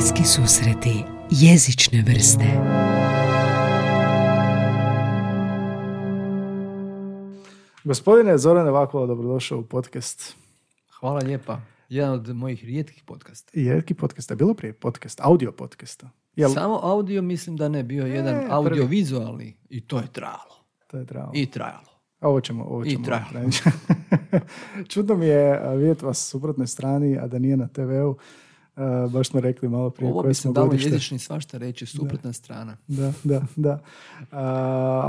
Bliski susreti jezične vrste Gospodine Zorane Vakula, dobrodošao u podcast. Hvala lijepa. Jedan od mojih rijetkih podcasta. I rijetki podcast, je bilo prije podcast, audio podcasta. Jel, Samo audio mislim da ne, bio je jedan prvi. audiovizualni i to je trajalo. to je trebalo. I trajalo. A Ovo ćemo, ovo I ćemo. trajalo. ograničiti. Čudno mi je vidjeti vas u suprotnoj strani, a da nije na TV-u. A, baš smo rekli malo prije Ovo bi se dalo jezični svašta reći, suprotna strana. Da, da, da. A,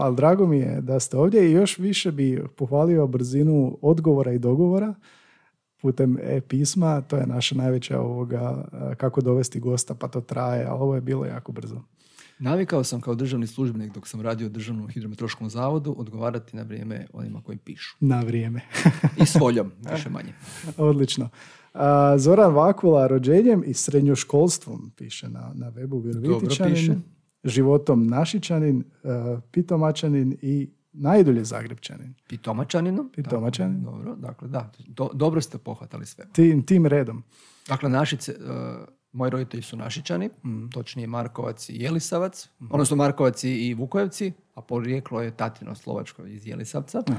ali drago mi je da ste ovdje i još više bi pohvalio brzinu odgovora i dogovora putem e-pisma. To je naša najveća ovoga, kako dovesti gosta, pa to traje, ali ovo je bilo jako brzo. Navikao sam kao državni službenik dok sam radio u Državnom hidrometeorološkom zavodu odgovarati na vrijeme onima koji pišu. Na vrijeme. I s voljom, više manje. Odlično. A, Zoran Vakula rođenjem i srednjoškolstvom piše na, na webu Virovitičanin, piše. životom Našičanin, Pitomačanin i najdulje Zagrebčanin. Pitomačaninom. Pitomačanin. Tako, Dobro, dakle da, do- dobro ste pohvatali sve. Tim, tim redom. Dakle, Našice, uh, moji roditelji su Našičani, Mm. točnije Markovac i Jelisavac, odnosno Markovac i- Vukojevci, a porijeklo je tatino Slovačko iz Jelisavca. Če,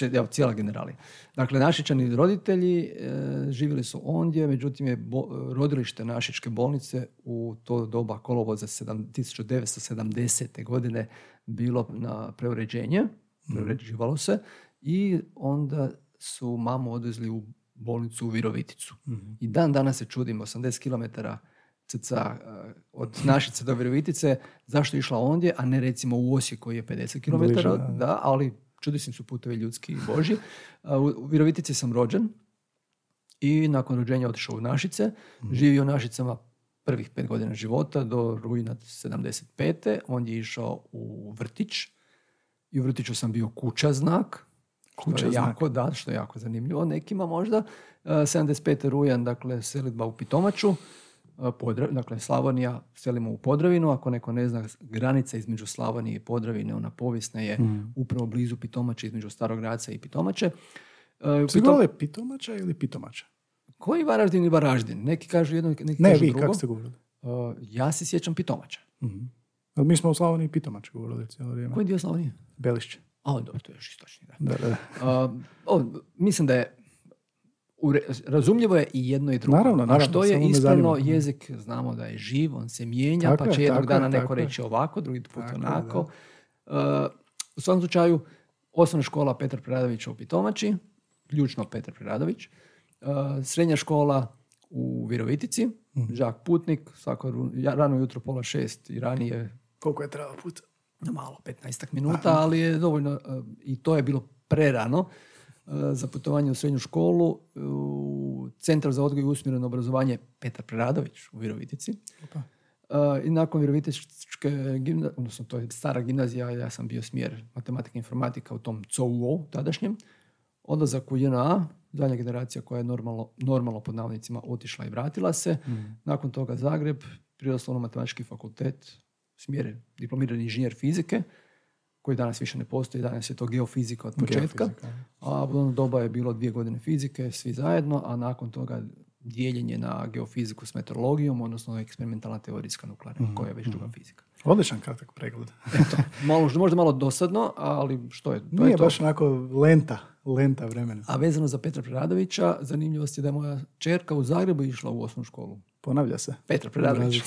evo, cijela generalija. Dakle, Našičani roditelji e, živjeli su ondje, međutim je bo- rodilište Našičke bolnice u to doba kolovoza sedam- 1970. godine bilo na preuređenje, preuređivalo se i onda su mamu odvezli u bolnicu u Viroviticu. I dan danas se čudim, 80 km cca e, od Našice do Virovitice, zašto je išla ondje, a ne recimo u Osijek koji je 50 km, da, ali čudesni su putevi ljudski i božji. U Virovitici sam rođen i nakon rođenja otišao u Našice, živio u Našicama prvih pet godina života do rujna 75. On je išao u vrtić i u vrtiću sam bio kuća znak, što Kuća je znak. jako, da, što je jako zanimljivo nekima možda. E, 75. rujan, dakle, selidba u Pitomaču, Podra- dakle, Slavonija, selimo u Podravinu, ako neko ne zna, granica između Slavonije i Podravine, ona povijesna je upravo blizu Pitomače, između Starog Graca i Pitomače. E, Svi Pitom- govorili Pitomača ili Pitomača? Koji Varaždin i Varaždin? Neki kažu jedno, neki Ne, kažu vi, drugo. kako ste govorili? E, ja se sjećam Pitomača. Mhm. Ali mi smo u Slavoniji Pitomača govorili cijelo vrijeme. Koji dio Slavonije? Belišće. A, dobro, to je još istočnije. Da. Da, da, o, mislim da je u razumljivo je i jedno i drugo. Naravno, naravno, A što je ispravno, jezik znamo da je živ, on se mijenja, Tako pa je, će jednog tako je, dana neko je. reći ovako, drugi put Tako je, onako. A, u svakom slučaju, osnovna škola Petar Preradović u Pitomači, ključno Petar Preradović, a, srednja škola u Virovitici, Mhm. Žak Putnik, svako rano jutro pola šest i ranije Koliko je trebalo puta? na malo, 15 minuta, ali je dovoljno, e, i to je bilo prerano za putovanje u srednju školu u Centar za odgoj i usmjereno obrazovanje Petar Preradović u Virovitici. Opa. E, I nakon Virovitičke gimnazije, odnosno to je stara gimnazija, ja sam bio smjer matematika i informatika u tom COUO tadašnjem. Odlazak u JNA, zadnja generacija koja je normalno, normalno pod navodnicima otišla i vratila se. Nakon toga Zagreb, prirodoslovno-matematički fakultet, smjer diplomirani inženjer fizike, koji danas više ne postoji, danas je to geofizika od početka. Geofizika. A u ono doba je bilo dvije godine fizike, svi zajedno, a nakon toga dijeljenje na geofiziku s meteorologijom, odnosno eksperimentalna teorijska nuklearna, koja je već druga fizika. Odličan kratak pregled. Eto, malo, možda malo dosadno, ali što je? To Nije je to. baš onako lenta, lenta vremena. A vezano za Petra Preradovića, zanimljivost je da je moja čerka u Zagrebu išla u osnovnu školu. Ponavlja se. Petra Preradović.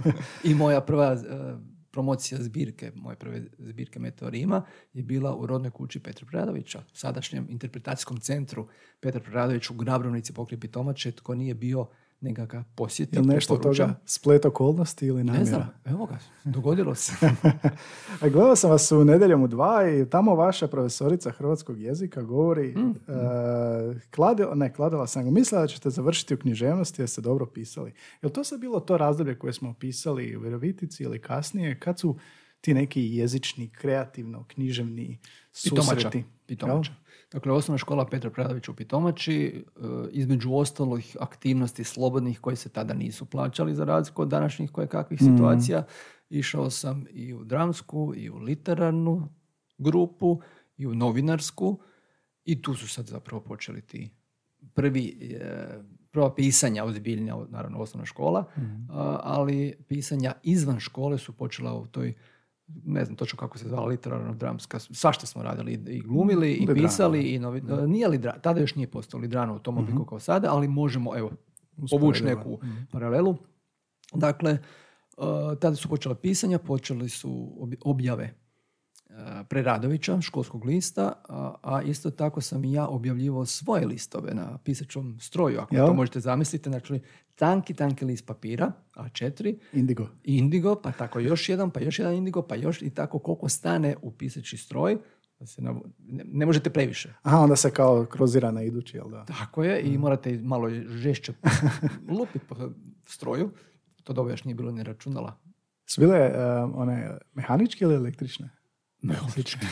I moja prva eh, promocija zbirke, moje prve zbirke Meteorima je bila u rodnoj kući Petra Preradovića, sadašnjem interpretacijskom centru Petar Preradović u Grabrovnici pokraj Pitomače, tko nije bio neka ga posjeti. Je li nešto toga splet okolnosti ili namjera? Ne znam, evo ga, dogodilo se. A gledao sam vas u nedjeljom u dva i tamo vaša profesorica hrvatskog jezika govori, Mm. e, kladila, ne, kladila sam ga, mislila da ćete završiti u književnosti jer ste dobro pisali. Je to sad bilo to razdoblje koje smo pisali u Virovitici ili kasnije, kad su ti neki jezični, kreativno, književni Pitomača. susreti? Pitomača. Dakle, osnovna škola Petra Preradovića u Pitomači, e, između ostalih aktivnosti slobodnih koji se tada nisu plaćali za razliku od današnjih koje kakvih situacija. Išao sam i u dramsku i u literarnu grupu i u novinarsku i tu su sad zapravo počeli ti prvi e, prva pisanja ozbiljnija, naravno osnovna škola, a, ali pisanja izvan škole su počela u toj ne znam točno kako se zvala literarno dramska, svašta smo radili i glumili i Lidrano, pisali i novi, nije Lidra, tada još nije postao Lidrano u tom obliku kao sada, ali možemo evo povući neku paralelu. Dakle, uh, tada su počela pisanja, počeli su ob- objave Preradovića, školskog lista, a, a isto tako sam i ja objavljivao svoje listove na pisačom stroju, ako Jel? to možete zamisliti. Znači, tanki, tanki list papira, A4, Indigo. indigo, pa tako još jedan, pa još jedan indigo, pa još i tako koliko stane u pisaći stroj, da se ne, ne možete previše. Aha, onda se kao krozira na idući, jel da? Tako je, i morate malo žešće lupiti po stroju. To dobro još nije bilo ni računala. Su bile eh, one mehaničke ili električne? Mehanički.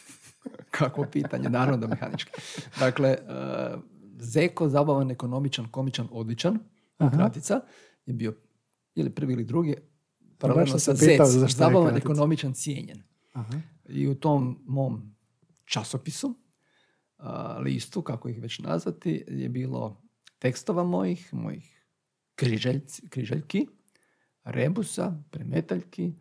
Kako pitanje, naravno da mehanički. Dakle, uh, Zeko, zabavan, ekonomičan, komičan, odličan, kratica, je bio ili prvi ili drugi, paralelno sa Zec, zabavan, kratica. ekonomičan, cijenjen. Aha. I u tom mom časopisu, a, listu, kako ih već nazvati, je bilo tekstova mojih, mojih križeljci, križeljki, rebusa, premetaljki,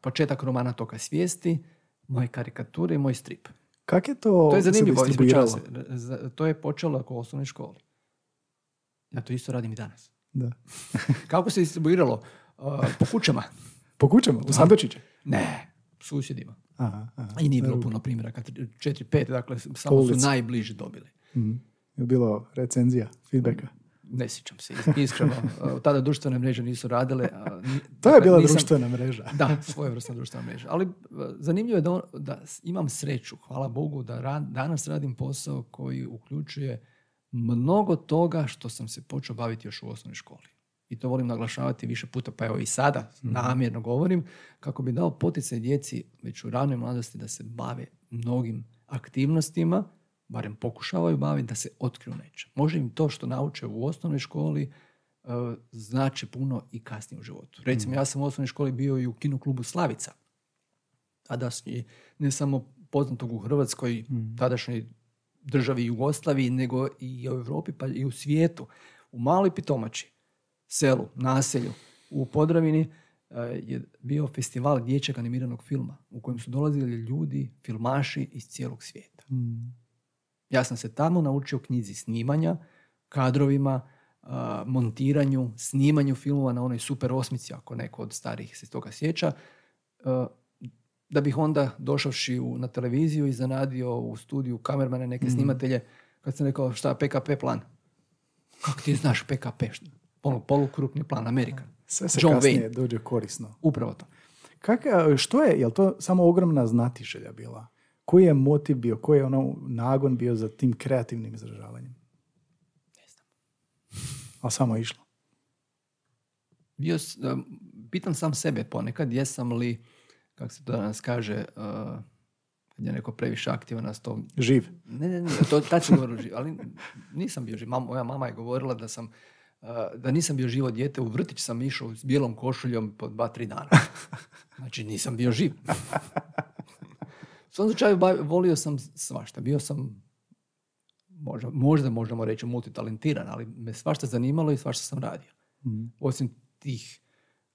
početak romana Toka svijesti, moje karikature i moj strip. Kak je to, To je zanimljivo, se. To je počelo ako u osnovnoj školi. Ja to isto radim i danas. Da. Kako se distribuiralo? Po kućama? Po kućama, u sandučiće? Ne, susjedima. Aha, aha. I nije bilo puno primjeraka, četiri, pet, dakle samo su najbliži dobili. Mhm. Je bilo recenzija, feedbacka. Ne sjećam se, is- iskreno. Uh, Tada društvene mreže nisu radile. a To je dakle, bila nisam- društvena mreža. Da, svojevrsna društvena mreža. Ali uh, zanimljivo je da, on- da imam sreću, hvala Bogu, da danas radim posao koji uključuje mnogo toga što sam se počeo baviti još u osnovnoj školi. I to volim naglašavati više puta, pa evo i sada namjerno govorim, kako bi dao poticaj djeci već u ranoj mladosti da se bave mnogim aktivnostima, barem pokušavaju baviti, da se otkriju nečem. Može im to što nauče u osnovnoj školi znači puno i kasnije u životu. Recimo, ja sam u osnovnoj školi bio i u kino klubu Slavica. Tadašnji, ne samo poznatog u Hrvatskoj, tadašnjoj državi Jugoslaviji, nego i u Europi pa i u svijetu. U maloj pitomači, selu, naselju, u Podravini eh, je bio festival dječjeg animiranog filma u kojem su dolazili ljudi, filmaši iz cijelog svijeta. Ja sam se tamo naučio knjizi snimanja, kadrovima, montiranju, snimanju filmova na onoj super osmici, ako neko od starih se toga sjeća, da bih onda došavši u, na televiziju i zanadio u studiju kamermane, neke snimatelje, kad sam rekao šta PKP plan? Kako ti znaš PKP? Ono, polukrupni plan, Amerikan. Sve se John kasnije Wayne. dođe korisno. Upravo to. Kak, što je, je li to samo ogromna znatiželja bila? Koji je motiv bio, koji je ono nagon bio za tim kreativnim izražavanjem? Ne znam. Ali samo je išlo. bio, pitam sam sebe ponekad, jesam li, kako se to danas kaže, uh, kad je neko previše aktivan na to. Živ. Ne, ne, ne, to tad ću govoriti živ, ali nisam bio živ. Mam, moja mama je govorila da sam uh, da nisam bio živo dijete, u vrtić sam išao s bijelom košuljom po dva, tri dana. Znači nisam bio živ. U svom slučaju volio sam svašta. Bio sam možda, možda možemo reći multitalentiran, ali me svašta zanimalo i svašta sam radio. Osim tih,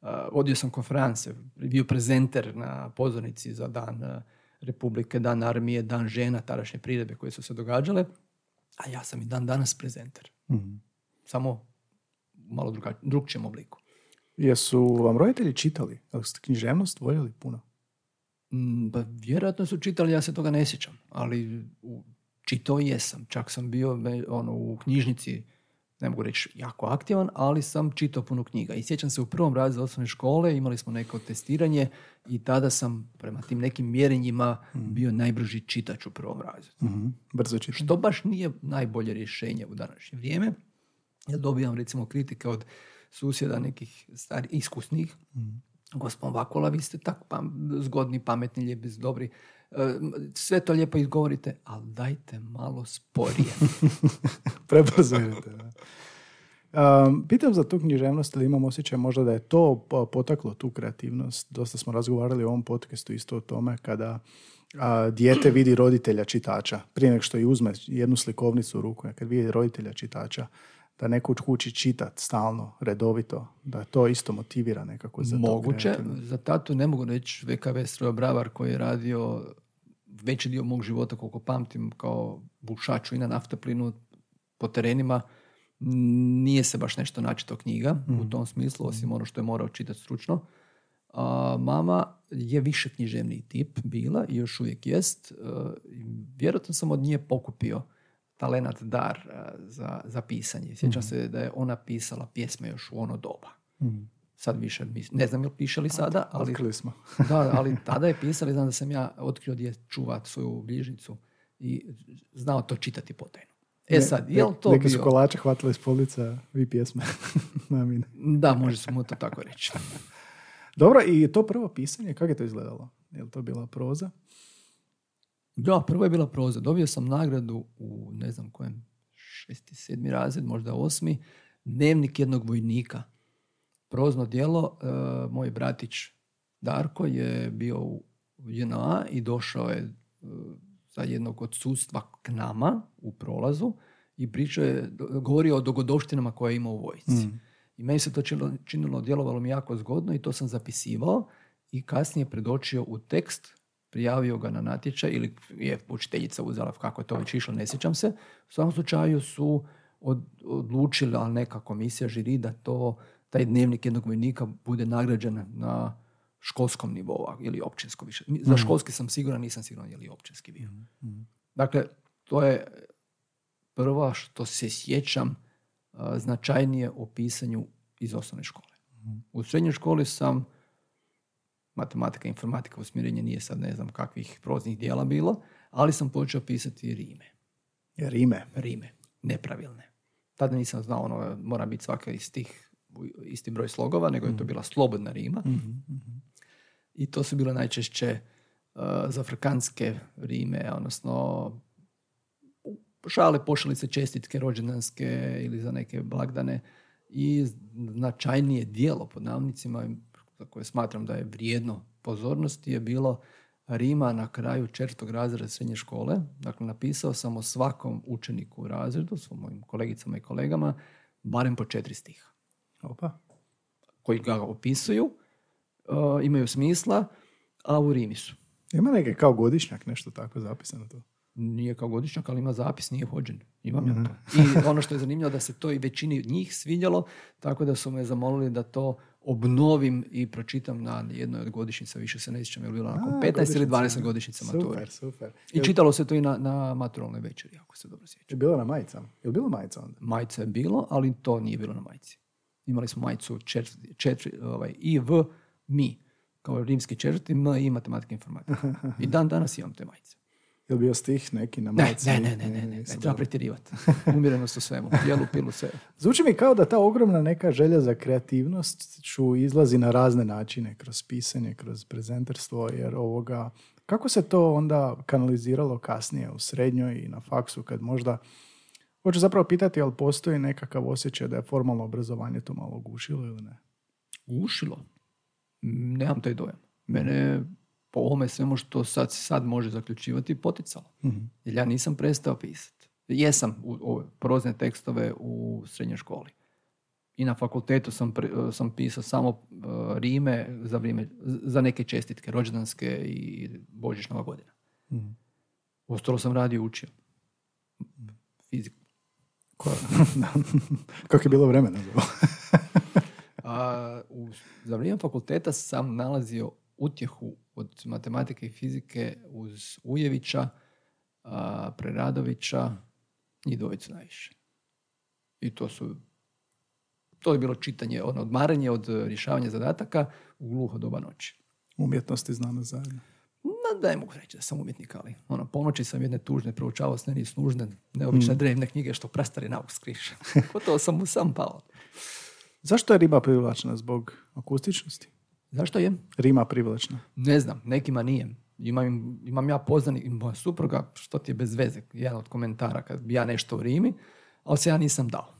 uh, vodio sam konference, bio prezenter na pozornici za dan uh, Republike, dan armije, dan žena, tadašnje priredbe koje su se događale, a ja sam i dan danas prezenter. Samo u malo druga, drugčijem obliku. Jesu vam roditelji čitali? Jel ste književnost voljeli puno? Mm, Pa vjerojatno su čitali, ja se toga ne sjećam, ali čitao jesam. Čak sam bio ono, u knjižnici, ne mogu reći jako aktivan, ali sam čitao puno knjiga. I sjećam se u prvom razredu osnovne škole, imali smo neko testiranje i tada sam prema tim nekim mjerenjima bio najbrži čitač u prvom razredu. Mhm. Brzo čitanje. Što baš nije najbolje rješenje u današnje vrijeme. Jer dobijam recimo kritike od susjeda nekih stari, iskusnih. Gospodin Vakola, vi ste tako pam- zgodni, pametni, lijepi, dobri. E, sve to lijepo izgovorite, ali dajte malo sporije. Prebrzo. Um, pitam za tu književnost, ali imam osjećaj možda da je to po- potaklo tu kreativnost. Dosta smo razgovarali u ovom podcastu isto o tome kada a, dijete vidi roditelja čitača. Prije nego što i uzme jednu slikovnicu u ruku, kad vidi roditelja čitača, da neko u kući čitat stalno, redovito, da to isto motivira nekako za Moguće, to. za tatu ne mogu reći VKV strojobravar koji je radio veći dio mog života koliko pamtim kao bušaču i na naftoplinu po terenima nije se baš nešto načito knjiga u Mhm. tom smislu, osim ono što je morao čitati stručno. A, mama je više književni tip bila i još uvijek jest. E, i vjerojatno sam od nje pokupio talenat dar e, za, za pisanje. Sjećam se da je ona pisala pjesme još u ono doba. Mhm. Sad više, ne znam je li piše li sada, ali, Otkrili smo. da, ali tada je pisali, znam da sam ja otkrio gdje čuva svoju bližnicu i znao to čitati potajno. E sad, je li ne- to Neki su bio... kolače hvatili iz polica, vi pjesme. Namine. Da, može se mu to tako reći. Dobro, i to prvo pisanje, kako je to izgledalo? Je li to bila proza? Da, prvo je bila proza. Dobio sam nagradu u ne znam kojem šesti, sedmi razred, možda osmi, dnevnik jednog vojnika. Prozno djelo, e, moj bratić Darko je bio u JNA i došao je e, za jednog odsustva k nama u prolazu i pričao je, govorio o dogodovštinama koje je imao u vojsci. I meni se to činilo, činilo, djelovalo mi jako zgodno i to sam zapisivao i kasnije predočio u tekst, prijavio ga na natječaj ili je učiteljica uzela kako je to već išlo, ne sjećam se. U svakom slučaju su od, odlučili, ali neka komisija žiri da to, taj dnevnik jednog vojnika bude nagrađen na školskom nivou ili općinsko više. Za školski sam siguran, nisam siguran je li općinski bio. Dakle, to je prvo što se sjećam značajnije o pisanju iz osnovne škole. U srednjoj školi sam matematika, informatika, usmjerenje nije sad ne znam kakvih proznih dijela bilo, ali sam počeo pisati rime. Jer ime. Rime, nepravilne. Tada nisam znao, ono, mora biti svaka iz tih, isti broj slogova, nego je to bila slobodna rima. I to su bile najčešće uh, zafrkanske rime, odnosno šale, pošalice, čestitke, rođendanske ili za neke blagdane i značajnije dijelo pod navnicima za koje smatram da je vrijedno pozornosti je bilo Rima na kraju četvrtog razreda srednje škole. Dakle, napisao sam o svakom učeniku u razredu, svom mojim kolegicama i kolegama, barem po četiri stiha Opa. koji ga opisuju, uh, imaju smisla, a u Rimi su. Ima neke kao godišnjak, nešto tako zapisano to. Nije kao godišnjak, ali ima zapis, nije hođen. Imam ja to. I ono što je zanimljivo da se to i većini njih svidjelo, tako da su me zamolili da to obnovim i pročitam na jednoj od godišnjica, više se ne sjećam, je li bilo nakon A, 15 ili godišnjica. 20 godišnjica mature. Super, super. I čitalo se to i na, na maturalnoj večeri, ako se dobro sjećam. Je bilo na majicama? Je bilo majica onda? Majica je bilo, ali to nije bilo na majici. Imali smo majicu četiri, četiri ovaj, i, v, mi, kao rimski četvrti, m i matematika i informatika. I dan danas imam te majice. Je li bio stih neki na Ne, ne, ne, ne, ne, ne, ne, nisam treba pretjerivati. Umjerenost u svemu, jelu, pilu, sve. Zvuči mi kao da ta ogromna neka želja za kreativnost ću izlazi na razne načine, kroz pisanje, kroz prezenterstvo, jer ovoga, kako se to onda kanaliziralo kasnije u srednjoj i na faksu, kad možda, hoću zapravo pitati, ali postoji nekakav osjećaj da je formalno obrazovanje to malo gušilo ili ne? Ušilo. Mm, Nemam taj dojam. Mene po ovome svemu što sad, sad može zaključivati poticalo. Jer ja nisam prestao pisati. Jesam u, ove prozne tekstove u srednjoj školi. I na fakultetu sam, pre- sam pisao samo uh, rime za, vrijeme, za neke čestitke, rođendanske i božićnova godina. Ostalo sam radio i učio. Fiziku. Kako je bilo vremena za? A, u, za vrijeme fakulteta sam nalazio utjehu od matematike i fizike uz Ujevića, a, Preradovića i Dovicu najviše. I to su to je bilo čitanje, ono, odmaranje od rješavanja zadataka u gluho doba noći. Umjetnost i znanost zajedno. No, da ne mogu reći da sam umjetnik, ali ono, ponoći sam jedne tužne, proučavao sneni snužne, neobične drevne knjige što prastari nauk skriše. Gotovo sam mu sam pao. Zašto je riba privlačna? Zbog akustičnosti? Zašto je? Rima privlačna. Ne znam, nekima nije. Imam, imam ja poznani, moja supruga, što ti je bez veze, jedan od komentara kad bi ja nešto u Rimi, ali se ja nisam dao.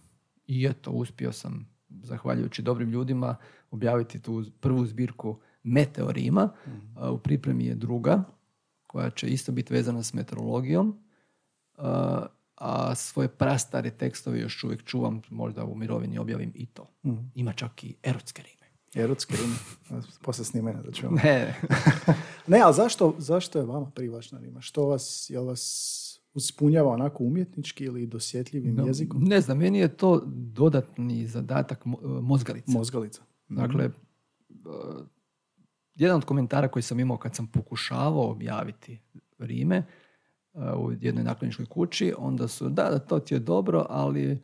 I eto, uspio sam, zahvaljujući dobrim ljudima, objaviti tu prvu zbirku Meteorima. A U pripremi je druga, koja će isto biti vezana s meteorologijom, a, svoje prastare tekstove još uvijek čuvam, možda u mirovini objavim i to. Ima čak i erotske rime. Erotski rim. Poslije snimanja da ćemo. Ne, Ne, ali zašto, zašto je vama privlačna rima? Što vas, jel vas uspunjava onako umjetnički ili dosjetljivim No, jezikom? Ne znam, meni je to dodatni zadatak mo- mozgalice. Mozgalica. Dakle, e, jedan od komentara koji sam imao kad sam pokušavao objaviti rime e, u jednoj nakladničkoj kući, onda su, da, da, to ti je dobro, ali e,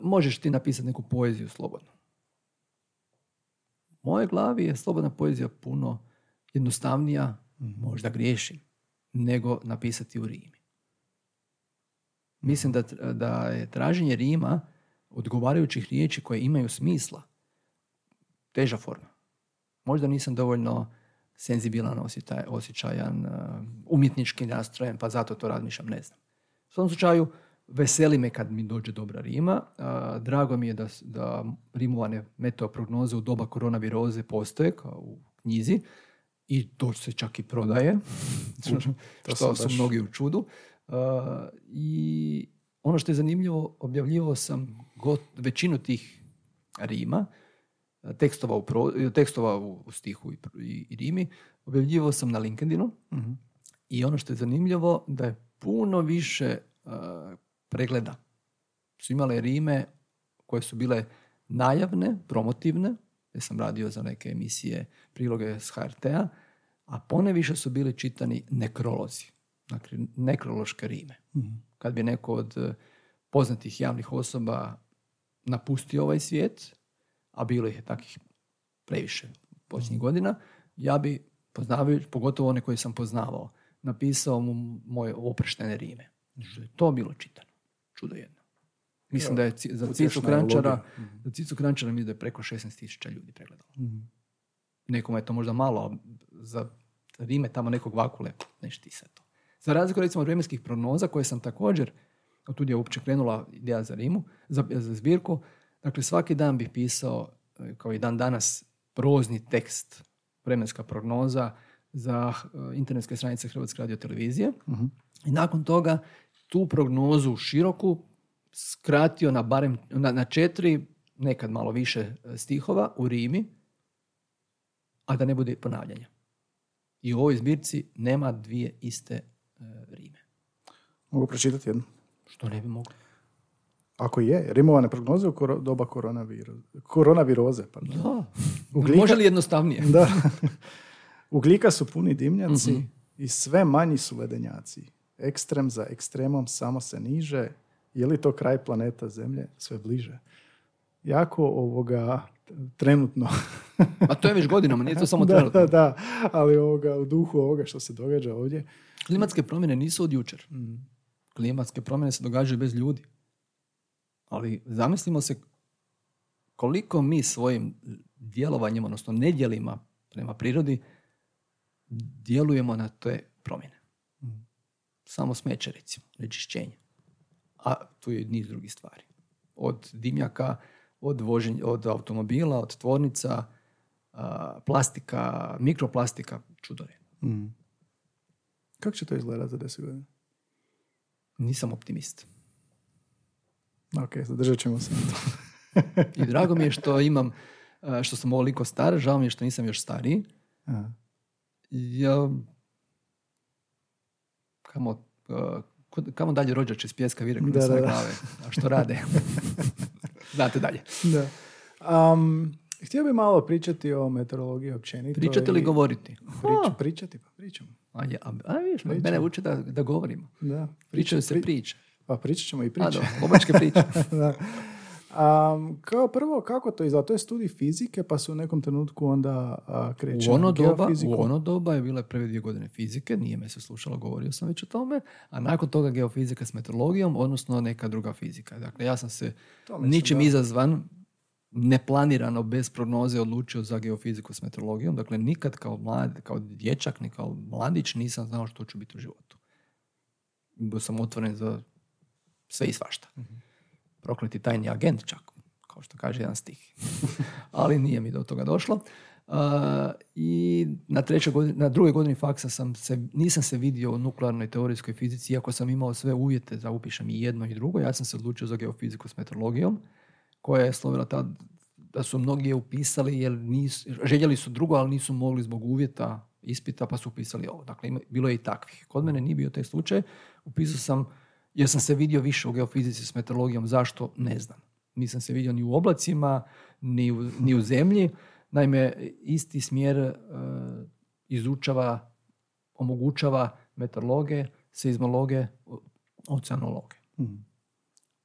možeš ti napisati neku poeziju slobodno. U mojoj glavi je slobodna poezija puno jednostavnija, možda griješim, nego napisati u rimi. Mislim da, da je traženje rima odgovarajućih riječi koje imaju smisla teža forma. Možda nisam dovoljno senzibilan, osjećajan, uh, umjetnički nastrojen, pa zato to razmišljam, ne znam. U svom slučaju, veseli me kad mi dođe dobra rima. Uh, drago mi je da, da rimovane meteoprognoze u doba koronaviroze postoje, kao u knjizi, i to se čak i prodaje, što sam su mnogi u čudu. Uh, I ono što je zanimljivo, objavljivao sam got, većinu tih rima, tekstova u, pro- tekstova u, stihu i, i, i rimi, objavljivao sam na LinkedInu Mhm. i ono što je zanimljivo da je puno više uh, pregleda su imale rime koje su bile najavne, promotivne, jer sam radio za neke emisije priloge s HRT-a, a poneviše su bili čitani nekrolozi, dakle nekrološke rime. Mhm. Kad bi neko od eh, poznatih javnih osoba napustio ovaj svijet, a bilo ih je takvih previše posljednjih godina, ja bi, poznavajući, pogotovo one koje sam poznavao, napisao mu moje opreštene rime. Što je to bilo čitano. Čudo jedno. Mislim da je za Cicu Krančara, za Cicu Krančara mislim da je preko 16.000 ljudi pregledalo. Mhm. Nekome je to možda malo, za rime tamo nekog vakule, neš ti sad to. Za razliku recimo od vremenskih prognoza koje sam također, od tud je uopće krenula ideja za rimu, za, za zbirku, dakle svaki dan bih pisao, e, kao i dan danas, prozni tekst, vremenska prognoza za e, internetske stranice Hrvatske radio televizije. I nakon toga tu prognozu široku skratio na barem na, na četiri, nekad malo više e, stihova u rimi, a da ne bude ponavljanja. I u ovoj zbirci nema dvije iste e, rime. Mogu pročitati jednu? Što ne bi mogli. Ako je, rimovane prognoze u koro- doba koronaviroze. Koronaviroze, pardon. Da. Ugljika- Može li jednostavnije? Da. Ugljika su puni dimnjaci Mhm. i sve manji su ledenjaci. Ekstrem za ekstremom samo se niže. Je li to kraj planeta Zemlje sve bliže? Jako ovoga trenutno. A to je već godinama, nije to samo da, trenutno. da, da, ali ovoga, u duhu ovoga što se događa ovdje. Klimatske promjene nisu od jučer. Mm. Klimatske promjene se događaju bez ljudi. Ali zamislimo se koliko mi svojim djelovanjem, odnosno nedjelima prema prirodi, djelujemo na te promjene. Samo smeće, recimo, nečišćenje. A tu je niz drugih stvari. Od dimnjaka, od, voženja, od automobila, od tvornica, plastika, mikroplastika, čudo je. Mm. Kako će to izgledati za deset godina? Nisam optimist. Ok, zadržat ćemo se na to. I drago mi je što imam, što sam ovoliko star, žao mi je što nisam još stariji. Aha. Ja, kamo, a, kud- kamo dalje rođač iz pjeska vire kod Da, svoje glave. A što rade? Znate dalje. Da. Um, htio bih malo pričati o meteorologiji općenito. Pričate li i- govoriti? Prič, pričati, pa pričamo. A, ja, a, a vidiš, Pričamo. mene uče da, da govorimo. Da. Pričaju se pri- priče. Pa pričat ćemo i A, priče. dobro, obačke priče. da. Um, kao prvo, kako to izgleda? To je studij fizike, pa se u nekom trenutku onda a, kreće U ono, doba, u ono doba je bile prve dvije godine fizike, nije me se slušalo, govorio sam već o tome, a nakon toga geofizika s meteorologijom, odnosno neka druga fizika. Dakle, ja sam se mislim ničim da- izazvan, neplanirano, bez prognoze odlučio za geofiziku s meteorologijom. Dakle, nikad kao mlad, kao dječak, ni kao mladić nisam znao što ću biti u životu. Bio sam otvoren za sve i svašta. Prokleti tajni agent čak, kao što kaže jedan stih. Ali nije mi do toga došlo. I na, trećoj godini, na drugoj godini faksa sam se, nisam se vidio u nuklearnoj teorijskoj fizici, iako sam imao sve uvjete da upišem i jedno i drugo. Ja sam se odlučio za geofiziku s meteorologijom, koja je slovila ta da su mnogi je upisali jer nisu, željeli su drugo, ali nisu mogli zbog uvjeta ispita pa su upisali ovo. Dakle, bilo je i takvih. Kod mene nije bio taj slučaj. Upisao sam jer sam se vidio više u geofizici s meteorologijom. Zašto? Ne znam. Nisam se vidio ni u oblacima, ni u, ni u zemlji. Naime, isti smjer uh, izučava, omogućava meteorologe, seizmologe, oceanologe. Mhm.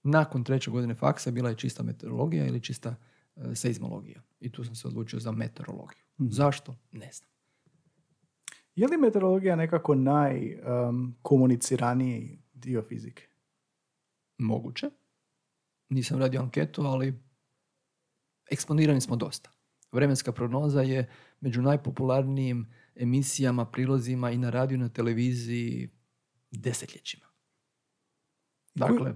Nakon treće godine faksa bila je čista meteorologija ili čista uh, seizmologija. I tu sam se odlučio za meteorologiju. mm Zašto? Ne znam. Je li meteorologija nekako najkomuniciraniji um, dio fizike? Moguće. Nisam radio anketu, ali eksponirani smo dosta. Vremenska prognoza je među najpopularnijim emisijama, prilozima i na radiju na televiziji desetljećima. Dakle,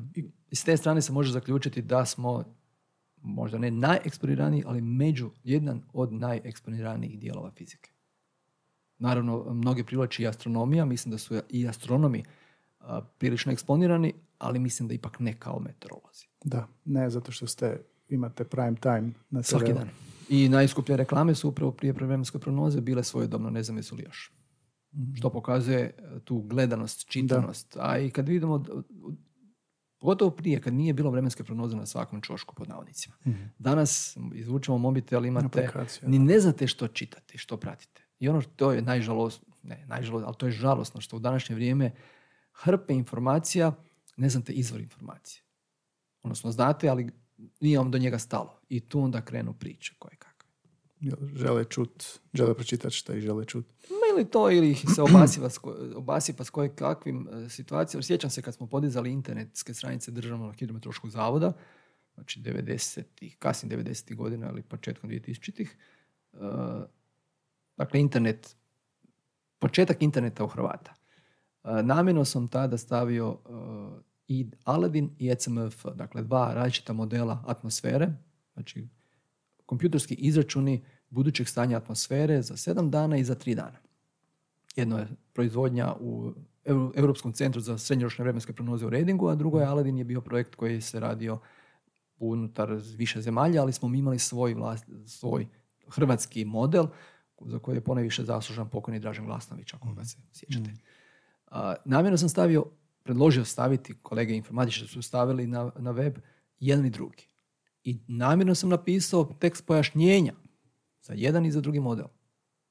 s te strane se može zaključiti da smo možda ne najeksponiraniji, ali među jedan od najeksponiranijih dijelova fizike. Naravno, mnoge privlači i astronomija, mislim da su i astronomi prilično eksponirani, ali mislim da ipak ne kao meteorolozi. Da, ne zato što ste imate prime time na Svaki dan. I najskuplje reklame su upravo prije vremenske prognoze bile svojedobno, ne znam jesu li još. mm Što pokazuje e, tu gledanost, čitanost. A i kad vidimo, pogotovo prije, kad nije bilo vremenske prognoze na svakom čošku pod navodnicima. mm Danas izvučemo mobitel, imate, ni ne znate što čitate, što pratite. I ono što je najžalostno, ne najžalostno, ali to je žalosno što u današnje vrijeme hrpe informacija, ne znate izvor informacije. Odnosno znate, ali nije vam do njega stalo. I tu onda krenu priče koje kakve. Žele čut, žele pročitati što i žele čut. Ili to, ili ih se obasipa s, obasipa s koje kakvim e, situacijama. Sjećam se kad smo podizali internetske stranice Državnog hidrometeorološkog zavoda, znači 90-ih, kasnim 90-ih godina ili početkom 2000-ih. Uh, e, dakle, internet, početak interneta u Hrvata. Namjerno sam tada stavio i Aladin i ECMF, dakle dva različita modela atmosfere, znači kompjuterski izračuni budućeg stanja atmosfere za sedam dana i za tri dana. Jedno je proizvodnja u Europskom centru za srednjoročne vremenske prognoze u Redingu, a drugo je Aladin je bio projekt koji se radio unutar više zemalja, ali smo mi imali svoj, vlast, svoj hrvatski model za koji je ponajviše zaslužan pokojni Dražen Glasnović, ako ga se sjećate. Mm. Namjerno sam stavio predložio staviti, kolege informatičari su stavili na, na web jedan i drugi. I namjerno sam napisao tekst pojašnjenja za jedan i za drugi model.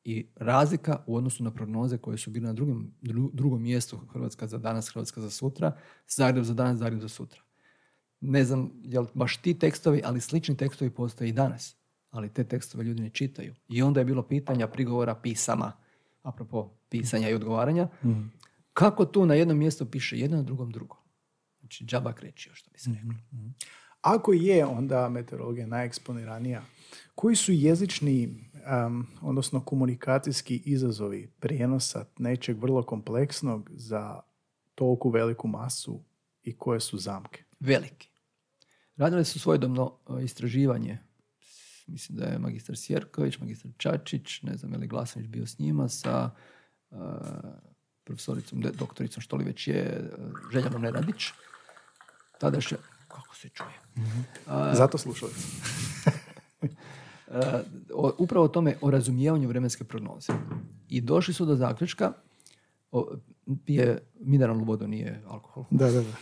I razlika u odnosu na prognoze koje su bile na drugom, drugom mjestu Hrvatska za danas, Hrvatska za sutra, Zagreb za danas, Zagreb za sutra. Ne znam jel baš ti tekstovi, ali slični tekstovi postoje i danas. Ali te tekstove ljudi ne čitaju. I onda je bilo pitanja, prigovora, pisama, apropo pisanja i odgovaranja. Mhm. Kako tu na jednom mjestu piše jedno, na drugom drugo? Znači, džaba krećio, što bi se reklo. Mhm. Ako je onda meteorologija najeksponiranija, koji su jezični, odnosno komunikacijski izazovi prijenosa nečeg vrlo kompleksnog za toliku veliku masu i koje su zamke? Veliki. Radili su svojedobno e, istraživanje mislim da je magistar Sjerković, magistar Čačić, ne znam je li Glasanić bio s njima, sa e, profesoricom, doktoricom, što li već je, e, Željanom Neradić. Tada še, kako se čuje? mm Zato slušali upravo o tome, o razumijevanju vremenske prognoze. I došli su do zaključka, o, pije mineralnu vodu, nije alkohol. Da, da, da.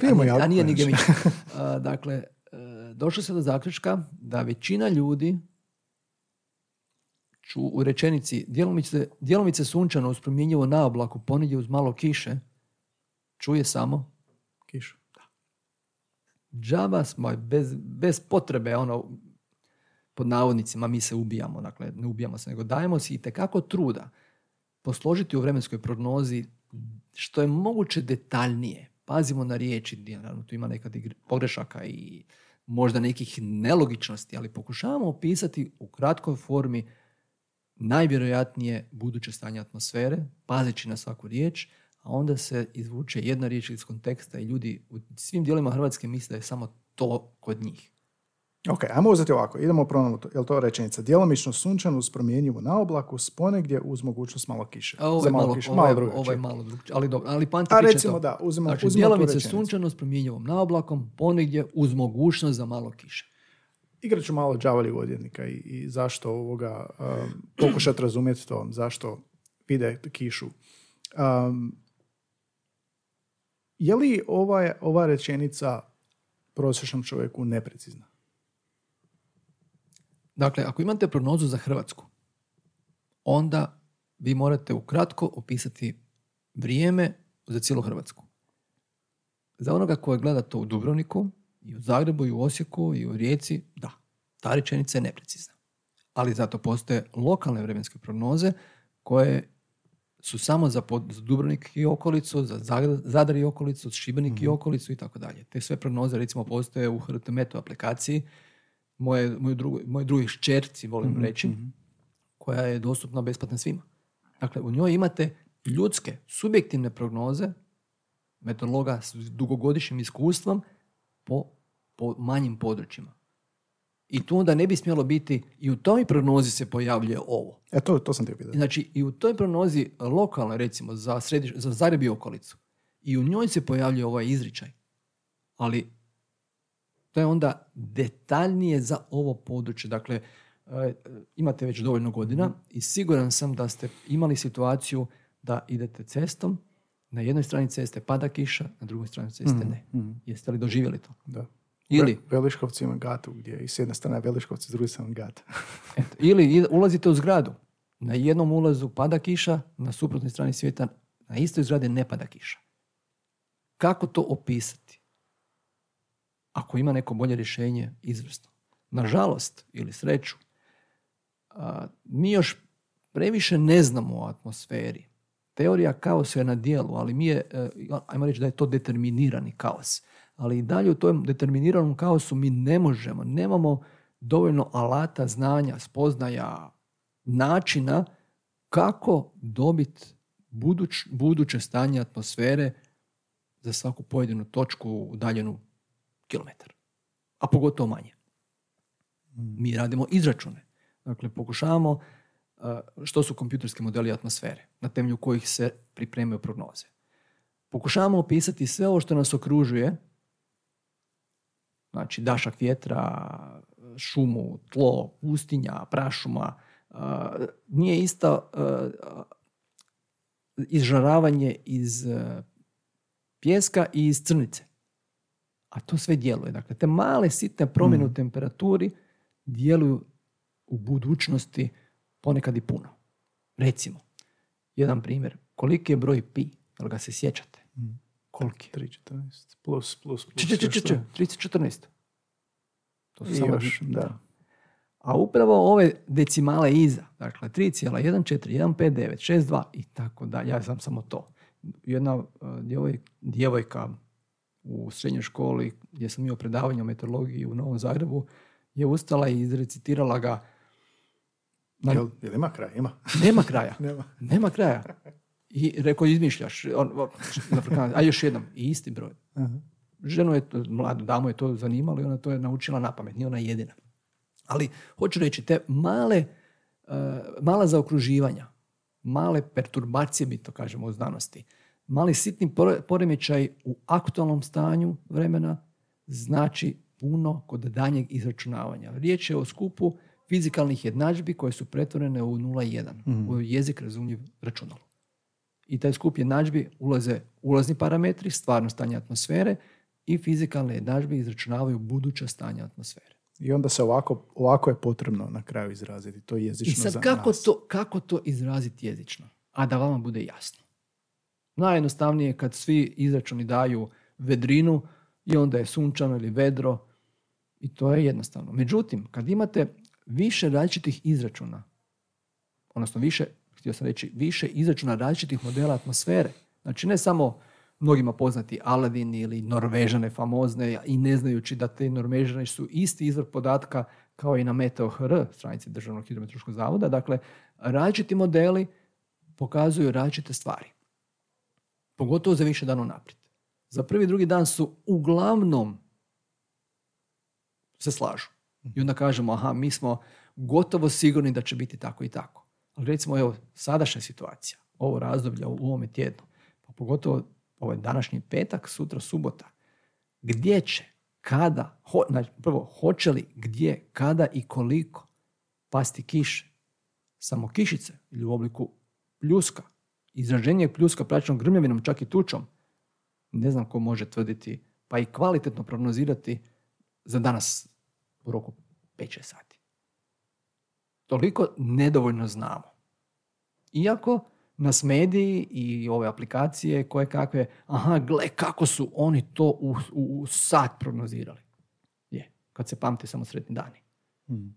Pijemo a, a nije ni Dakle, e, došli su do zaključka da većina ljudi ču u rečenici djelomice, djelomice sunčano uz promjenjivo na oblaku ponedje uz malo kiše čuje samo kišu. Da. Džaba smo bez, bez potrebe ono pod navodnicima mi se ubijamo, dakle ne ubijamo se nego dajemo si i tekako truda posložiti u vremenskoj prognozi što je moguće detaljnije. Pazimo na riječi, naravno tu ima nekad i pogrešaka i možda nekih nelogičnosti, ali pokušavamo opisati u kratkoj formi najvjerojatnije buduće stanje atmosfere, pazeći na svaku riječ, a onda se izvuče jedna riječ iz konteksta i ljudi u svim dijelima Hrvatske misle da je samo to kod njih. Ok, ajmo uzeti ovako. Idemo prvo, je li to rečenica? Djelomično sunčano uz promjenjivu na oblaku s ponegdje uz mogućnost malo kiše. A ovo Za je malo, malo, kiše. ovo Malo je- drugačije. ovo je malo drugčije, ali dobro, ali pamti A recimo to. da, uzmemo, Znači, tu rečenicu. sunčano s promjenjivom naoblakom, ponegdje uz mogućnost za malo kiše. Igrat ću malo đavolji odjednika i, i zašto ovoga, um, pokušati razumjeti to, zašto vide kišu. Um, je li ova, ova rečenica prosječnom čovjeku neprecizna? Dakle, ako imate prognozu za Hrvatsku, onda vi morate ukratko opisati vrijeme za cijelu Hrvatsku. Za onoga koji gleda to u Dubrovniku, i u Zagrebu, i u Osijeku, i u Rijeci, da, ta rečenica je neprecizna. Ali zato postoje lokalne vremenske prognoze koje su samo za, pod, za Dubrovnik i okolicu, za Zadar i okolicu, Šibenik i okolicu i tako dalje. Te sve prognoze recimo postoje u HRT Meto aplikaciji moje, moje, drugo, moje drugih ščerci, volim reći, koja je dostupna besplatno svima. Dakle, u njoj imate ljudske, subjektivne prognoze meteorologa s dugogodišnjim iskustvom po, po manjim područjima. I tu onda ne bi smjelo biti, i u toj prognozi se pojavljuje ovo. E, to, to sam te pitao. Znači, i u toj prognozi lokalno, recimo, za, središ, za Zagreb i okolicu, i u njoj se pojavljuje ovaj izričaj. Ali to je onda detaljnije za ovo područje. Dakle, e, imate već dovoljno godina i siguran sam da ste imali situaciju da idete cestom, na jednoj strani ceste pada kiša, na drugoj strani ceste ne. Jeste li doživjeli to? Da. Ili, Ve- Veliškovci ima gatu gdje je i s jedne strane Veliškovci, s druge strane gat. eto, ili ulazite u zgradu, na jednom ulazu pada kiša, na suprotnoj strani svijeta, na istoj zgradi ne pada kiša. Kako to opisati? Ako ima neko bolje rješenje, izvrsno. Nažalost, ili sreću, a, mi još previše ne znamo o atmosferi. Teorija kaosa je na dijelu, ali mi je, e, ajmo reći da je to determinirani kaos. Ali i dalje u tom determiniranom kaosu mi ne možemo, nemamo dovoljno alata, znanja, spoznaja, načina kako dobiti buduć, buduće stanje atmosfere za svaku pojedinu točku udaljenu kilometar. A pogotovo manje. Mi radimo izračune. Dakle, pokušavamo uh, što su kompjuterski modeli atmosfere na temelju kojih se pripremaju prognoze. Pokušavamo opisati sve ovo što nas okružuje, znači dašak vjetra, šumu, tlo, pustinja, prašuma, uh, nije isto uh, izžaravanje iz uh, pjeska i iz crnice. A to sve djeluje. Dakle, te male sitne promjene u temperaturi djeluju u budućnosti ponekad i puno. Recimo, jedan primjer. Koliki je broj pi? Jel ga se sjećate? Koliki? 3.14 plus, plus, plus. Če, če, če, još če, to. če, 30-14. To su I samo još, da. A upravo ove decimale iza, dakle 3,149, 159, 62 i tako dalje, ja znam samo to. Jedna uh, djevoj, djevojka u srednjoj školi gdje sam imao predavanje o meteorologiji u Novom Zagrebu je ustala i izrecitirala ga na- Jel, jel ima kraj? Ima. nema kraja. Nema. Nema kraja. I rekao, izmišljaš. On, on, zafrkana, a još jednom, i isti broj. Aha. Ženu je, mladu damu je to zanimalo i ona to je naučila na pamet, nije ona jedina. Ali hoću reći, te male, uh, mala zaokruživanja, male perturbacije, mi to kažemo u znanosti, mali sitni pore- poremećaj u aktualnom stanju vremena znači puno kod danjeg izračunavanja. Riječ je o skupu fizikalnih jednadžbi koje su pretvorene u 0 i 1, u jezik razumljiv računalo. I taj skup jednadžbi ulaze ulazni parametri, stvarno stanje atmosfere i fizikalne jednadžbe izračunavaju buduća stanja atmosfere. I onda se ovako, ovako je potrebno na kraju izraziti. To je jezično I sad za kako nas. to, kako to izraziti jezično? A da vama bude jasno. Najjednostavnije je kad svi izračuni daju vedrinu i onda je sunčano ili vedro i to je jednostavno. Međutim, kad imate više različitih izračuna, odnosno više, htio sam reći, više izračuna različitih modela atmosfere, znači ne samo mnogima poznati Aladin ili Norvežane famozne i ne znajući da te Norvežane su isti izvor podatka kao i na Meteo.hr, stranici Državnog hidrometeorološkog zavoda. Dakle, različiti modeli pokazuju različite stvari. Pogotovo za više dana naprijed. Za prvi i drugi dan su uglavnom se slažu. I onda kažemo, aha, mi smo gotovo sigurni da će biti tako i tako. Ali recimo, evo, sadašnja situacija, ovo razdoblje u ovome tjednu, pa pogotovo ovo je današnji petak, sutra subota, gdje će, kada, ho, znači, prvo, hoće li, gdje, kada i koliko pasti kiše, samo kišice ili u obliku pljuska, izraženje pljuska praćenog grmljavinom, čak i tučom, ne znam ko može tvrditi, pa i kvalitetno prognozirati za danas u roku 5-6 sati. Toliko nedovoljno znamo. Iako nas mediji i ove aplikacije koje kakve, aha, gle kako su oni to u, u, sat prognozirali. Je, kad se pamte samo sretni dani. Hmm.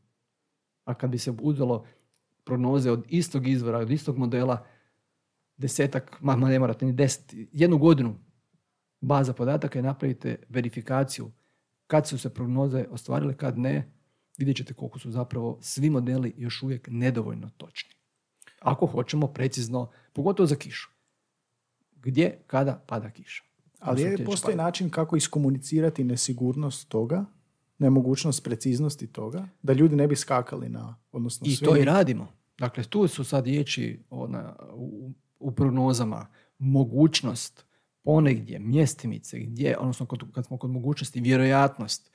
A kad bi se uzelo prognoze od istog izvora, od istog modela, desetak, ma, ne morate ni deset, jednu godinu baza podataka i napravite verifikaciju kad su se prognoze ostvarile, kad ne, vidjet ćete koliko su zapravo svi modeli još uvijek nedovoljno točni. Ako hoćemo precizno, pogotovo za kišu. Gdje, kada pada kiša. Ali je, postoji način kako iskomunicirati nesigurnost toga, nemogućnost preciznosti toga, da ljudi ne bi skakali na, odnosno I to i radimo. Dakle, tu su sad riječi ona, u, u prognozama, mogućnost, ponegdje, mjestimice, gdje, odnosno kad smo kod mogućnosti, vjerojatnost,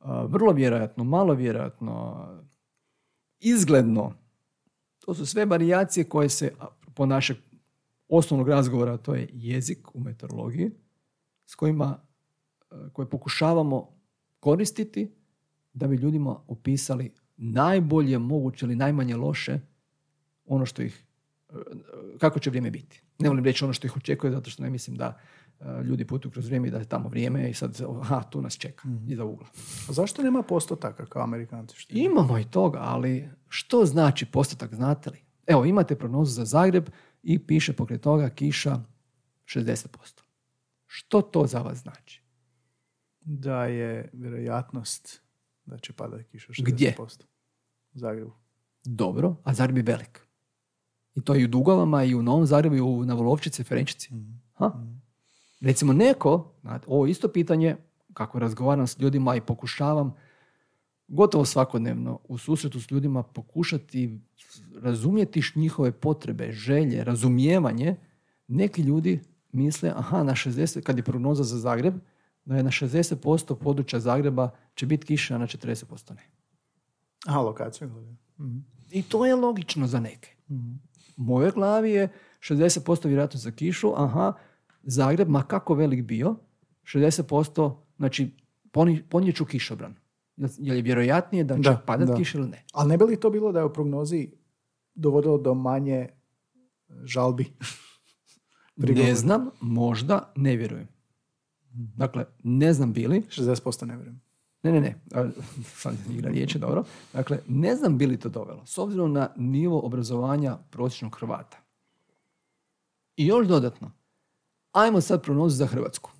vrlo vjerojatno, malo vjerojatno, izgledno, to su sve varijacije koje se po našeg osnovnog razgovora, to je jezik u meteorologiji, s kojima koje pokušavamo koristiti da bi ljudima opisali najbolje moguće ili najmanje loše ono što ih, kako će vrijeme biti. Ne volim reći ono što ih očekuje, zato što ne mislim da ljudi putuju kroz vrijeme i da je tamo vrijeme i sad, aha, tu nas čeka, mm iza ugla. A zašto nema postotaka kao Amerikanci? Što Imamo i toga, ali što znači postotak, znate li? Evo, imate prognozu za Zagreb i piše pokraj toga kiša 60%. Što to za vas znači? Da je vjerojatnost da će padati kiša 60%. Gdje? U Zagrebu. Dobro, a Zagreb je velik. I to i u Dugovama, i u Novom Zagrebu, i u Navolovčici, Ferenčici. Mm. Ha? Recimo neko, ovo isto pitanje, kako razgovaram s ljudima i pokušavam gotovo svakodnevno u susretu s ljudima pokušati razumjeti njihove potrebe, želje, razumijevanje, neki ljudi misle, aha, na 60, kad je prognoza za Zagreb, da je na 60% područja Zagreba će biti kiša, a na 40% ne. A, lokacija. mm I to je logično za neke. mm U mojoj glavi je 60% vjerojatno za kišu, aha, Zagreb, ma kako velik bio, 60%, znači ponijet ću kišobran. Je li vjerojatnije da će padat kiša ili ne? Ali ne bi li to bilo da je u prognozi dovodilo do manje žalbi? ne znam, možda, ne vjerujem. Dakle, ne znam bili. 60% ne vjerujem. Ne, ne, ne. Sad igra riječi, dobro. Dakle, ne znam bili to dovelo. S obzirom na nivo obrazovanja prosječnog Hrvata. I još dodatno, ajmo sad prognozu za Hrvatsku.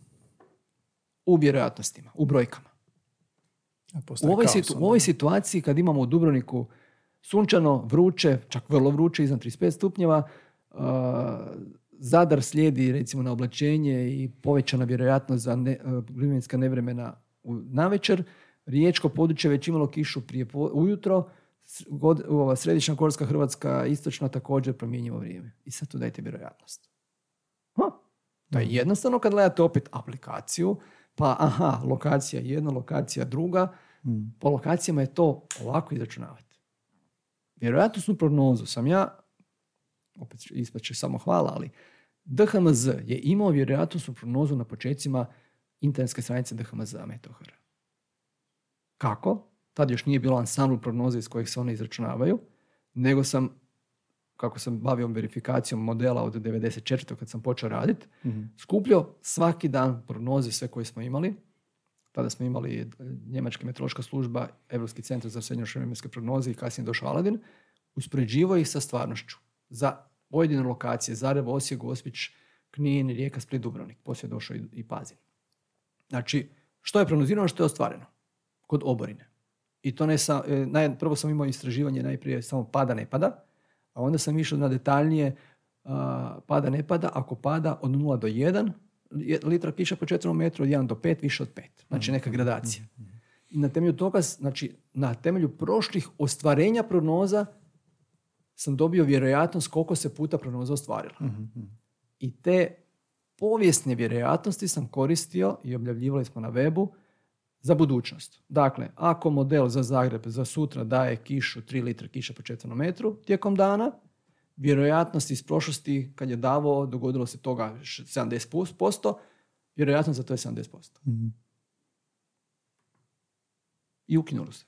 U vjerojatnostima, u brojkama. U ovoj, u ovoj situaciji kad imamo u Dubrovniku sunčano, vruće, čak vrlo vruće, iznad 35 stupnjeva, uh, Zadar slijedi recimo na oblačenje i povećana vjerojatnost za ne, uh, nevremena u navečer. Riječko područje već imalo kišu prije ujutro, god, ova središnja Korska Hrvatska, istočna također promjenjivo vrijeme. I sad tu dajte vjerojatnost. To je jednostavno kad gledate opet aplikaciju, pa aha, lokacija jedna, lokacija druga, hmm. po lokacijama je to ovako izračunavati. Vjerojatnostnu prognozu sam ja, opet ispaće samo hvala, ali DHMZ je imao vjerojatnostnu prognozu na početcima internetske stranice DHMZ Metohara. Kako? Tad još nije bilo ansambl prognoze iz kojih se one izračunavaju, nego sam, kako sam bavio verifikacijom modela od 94. kad sam počeo raditi, mm skupljao svaki dan prognoze sve koje smo imali. Tada smo imali Njemačka meteorološka služba, Europski centar za srednjošne vremenske prognoze i kasnije došao Aladin, uspoređivao ih sa stvarnošću za pojedine lokacije, Zarevo, Osijek, Gospić, Knin, Rijeka, Split, Dubrovnik. Poslije je došao i, i Pazin. Znači, što je prognozirano, što je ostvareno kod oborine. I to ne sa, e, prvo sam imao istraživanje najprije samo pada, ne pada, a onda sam išao na detaljnije pada, ne pada, ako pada od 0 do 1, litra kiša po četvrnom metru, od 1 do 5, više od 5. Znači neka gradacija. na temelju toga, znači na temelju prošlih ostvarenja prognoza sam dobio vjerojatnost koliko se puta prognoza ostvarila. I te povijesne vjerojatnosti sam koristio i objavljivali smo na webu za budućnost. Dakle, ako model za Zagreb za sutra daje kišu 3 litre kiše po četvrnom metru tijekom dana, vjerojatnost iz prošlosti kad je davao dogodilo se toga 70%, vjerojatnost za to je 70%. I ukinulo se.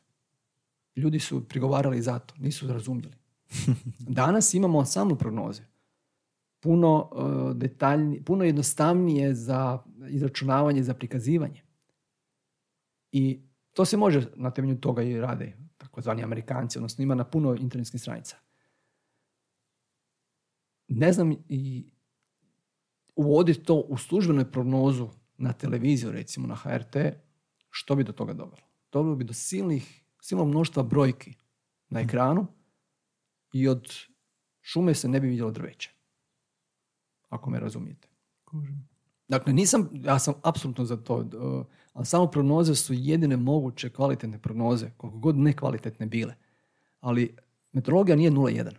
Ljudi su prigovarali za to, nisu razumjeli. Danas imamo samo prognoze. Puno uh, detaljnije, puno jednostavnije za izračunavanje, za prikazivanje. I to se može na temelju toga i rade takozvani Amerikanci, odnosno ima na puno internetskih stranica. Ne znam i uvoditi to u službenoj prognozu na televiziju, recimo na HRT, što bi do toga dovelo? Dovelo bi do silnih, silnog mnoštva brojki na ekranu i od šume se ne bi vidjelo drveće. Ako me razumijete. Dakle, nisam, ja sam apsolutno za to, uh, ali samo prognoze su jedine moguće kvalitetne prognoze, koliko god nekvalitetne bile. Ali meteorologija nije 0,1.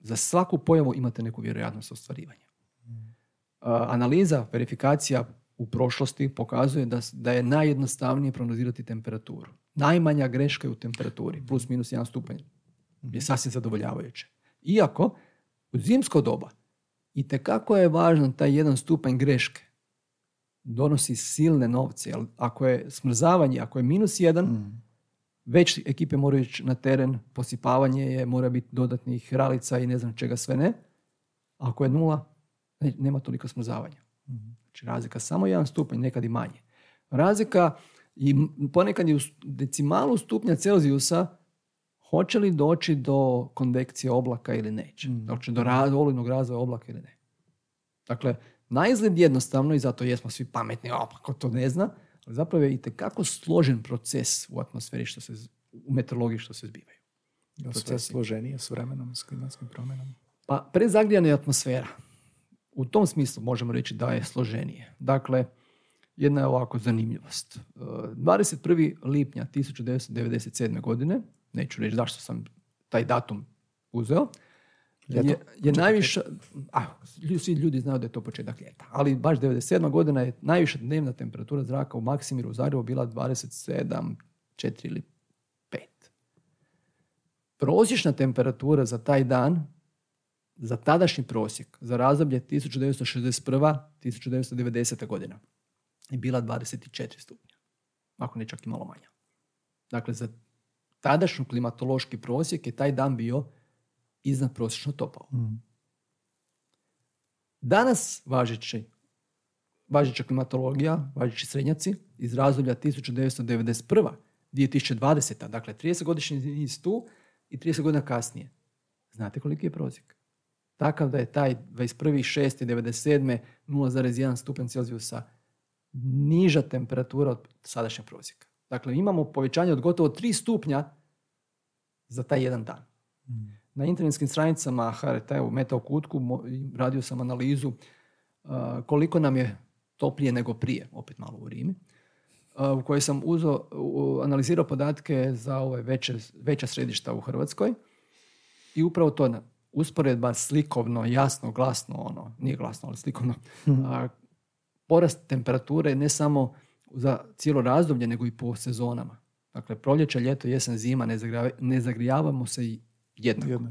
Za svaku pojavu imate neku vjerojatnost ostvarivanja. Analiza, verifikacija u prošlosti pokazuje da, da je najjednostavnije prognozirati temperaturu. Najmanja greška je u temperaturi, plus minus jedan stupanj. Je sasvim zadovoljavajuće. Iako, u zimsko doba, i kako je važno taj jedan stupanj greške donosi silne novce. Jer ako je smrzavanje, ako je minus jedan, mm. već ekipe moraju ići na teren, posipavanje je, mora biti dodatnih ralica i ne znam čega sve ne. Ako je nula, nema toliko smrzavanja. Mm. Znači razlika samo jedan stupanj, nekad i manje. Razlika i ponekad je u decimalu stupnja Celzijusa hoće li doći do konvekcije oblaka ili neće. Mm. Doći do olujnog razvoja oblaka ili ne. Dakle, najizgled jednostavno i zato jesmo svi pametni, a pa ko to ne zna, ali zapravo je i tekako složen proces u atmosferi što se, u meteorologiji što se zbivaju. Je sve složenije s vremenom, s klimatskim promjenama? Pa prezagrijana je atmosfera. U tom smislu možemo reći da je složenije. Dakle, jedna je ovako zanimljivost. 21. E, lipnja 1997. godine, neću reći zašto sam taj datum uzeo, je, je najviša, a, svi ljudi znaju da je to početak ljeta, ali baš 97. godina je najviša dnevna temperatura zraka u Maksimiru u Zagrebu bila 27, 4 ili 5. Prosječna temperatura za taj dan, za tadašnji prosjek, za razdoblje 1961. 1990. godina je bila 24 stupnja. Ako ne čak i malo manja. Dakle, za tadašnju klimatološki prosjek je taj dan bio iznad prosječno topao. Mm. Danas važeći, važeća klimatologija, važeći srednjaci iz razdoblja 1991. 2020. Dakle, 30 godišnji niz tu i 30 godina kasnije. Znate koliki je prosjek? Takav da je taj 21.6.97. 0,1 stupanj Celzijusa niža temperatura od sadašnjeg prosjeka. Dakle, imamo povećanje od gotovo 3 stupnja za taj jedan dan. Mm. Na internetskim stranicama HRT u Meta kutku radio sam analizu koliko nam je toplije nego prije, opet malo u Rimi, u kojoj sam uzo, analizirao podatke za ove veće, veća središta u Hrvatskoj i upravo to usporedba slikovno, jasno, glasno, ono, nije glasno, ali slikovno, mhm. porast temperature ne samo za cijelo razdoblje, nego i po sezonama. Dakle, proljeće, ljeto, jesen, zima, ne zagrijavamo se i jednako.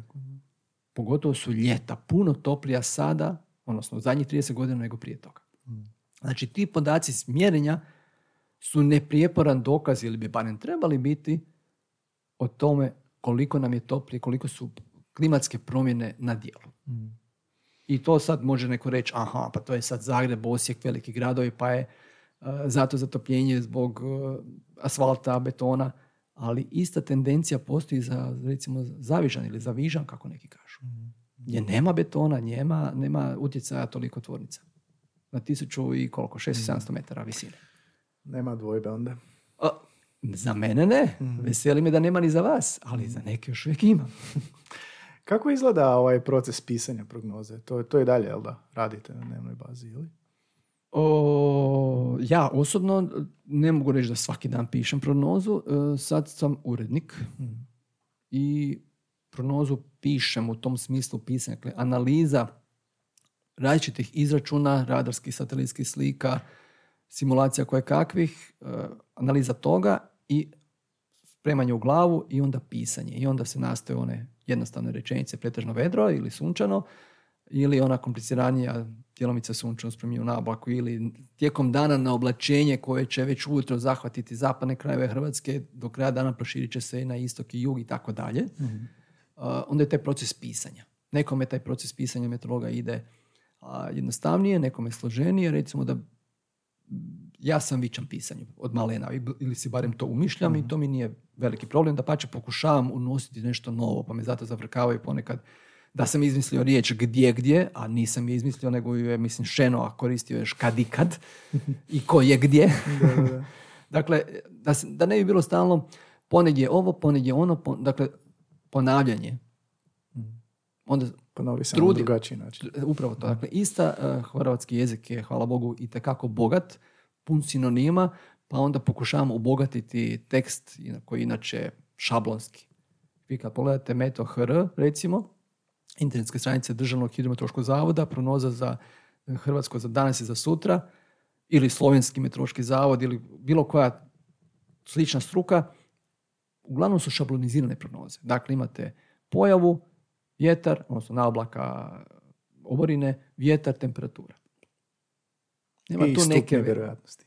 Pogotovo su ljeta puno toplija sada, odnosno u zadnjih 30 godina nego prije toga. Mm. Znači ti podaci smjerenja su neprijeporan dokaz ili bi barem trebali biti o tome koliko nam je toplije, koliko su klimatske promjene na dijelu. Mm. I to sad može neko reći, aha, pa to je sad Zagreb, Osijek, veliki gradovi, pa je uh, zato zatopljenje zbog uh, asfalta, betona ali ista tendencija postoji za recimo zavižan ili za vižan kako neki kažu. Gdje nema betona, nema, nema utjecaja toliko tvornica. Na tisuću i koliko, 600-700 mhm. metara visine. Nema dvojbe onda. za mene ne. mm Veseli me da nema ni za vas, ali za neke još uvijek ima. Kako izgleda ovaj proces pisanja prognoze? To, to je dalje, jel da? Radite na dnevnoj bazi ili? O, ja osobno ne mogu reći da svaki dan pišem prognozu. E, sad sam urednik i prognozu pišem u tom smislu pisanja. Dakle, analiza različitih izračuna, radarskih, satelitskih slika, simulacija koje kakvih, e, analiza toga i spremanje u glavu i onda pisanje. I onda se nastoje one jednostavne rečenice, pretežno vedro ili sunčano, ili ona kompliciranija djelomica sunčano spremljivo na oblaku ili tijekom dana na oblačenje koje će već ujutro zahvatiti zapadne krajeve Hrvatske, do kraja dana proširit će se i na istok i jug i tako dalje. Mhm. Uh, onda je taj proces pisanja. Nekome taj proces pisanja meteorologa ide a, jednostavnije, nekome složenije, recimo da ja sam vičan pisanju od malena ili si barem to umišljam i to mi nije veliki problem, da pače pokušavam unositi nešto novo, pa me zato zavrkavaju ponekad da sam izmislio riječ gdje gdje, a nisam je izmislio, nego ju je, mislim, Šeno, a koristio još kad i kad i ko je gdje. Da, da, da. dakle, da, se- da ne bi bilo stalno ponegdje ovo, ponegdje ono, pon- dakle, ponavljanje. Onda Ponovi se na drugačiji način. Upravo to. Dakle, ista eh, hrvatski jezik je, hvala Bogu, i tekako bogat, pun sinonima, pa onda pokušavam obogatiti tekst koji je inače šablonski. Vi kad pogledate Meto HR, recimo, internetske stranice Državnog hidrometeorološkog zavoda, prognoza za eh, Hrvatsko za danas i za sutra, ili Slovenski meteorološki zavod, ili bilo koja slična struka, uglavnom su šablonizirane prognoze. Dakle, imate pojavu, vjetar, odnosno naoblaka, oborine, vjetar, temperatura. Nema I tu stupnje neke... vjerojatnosti.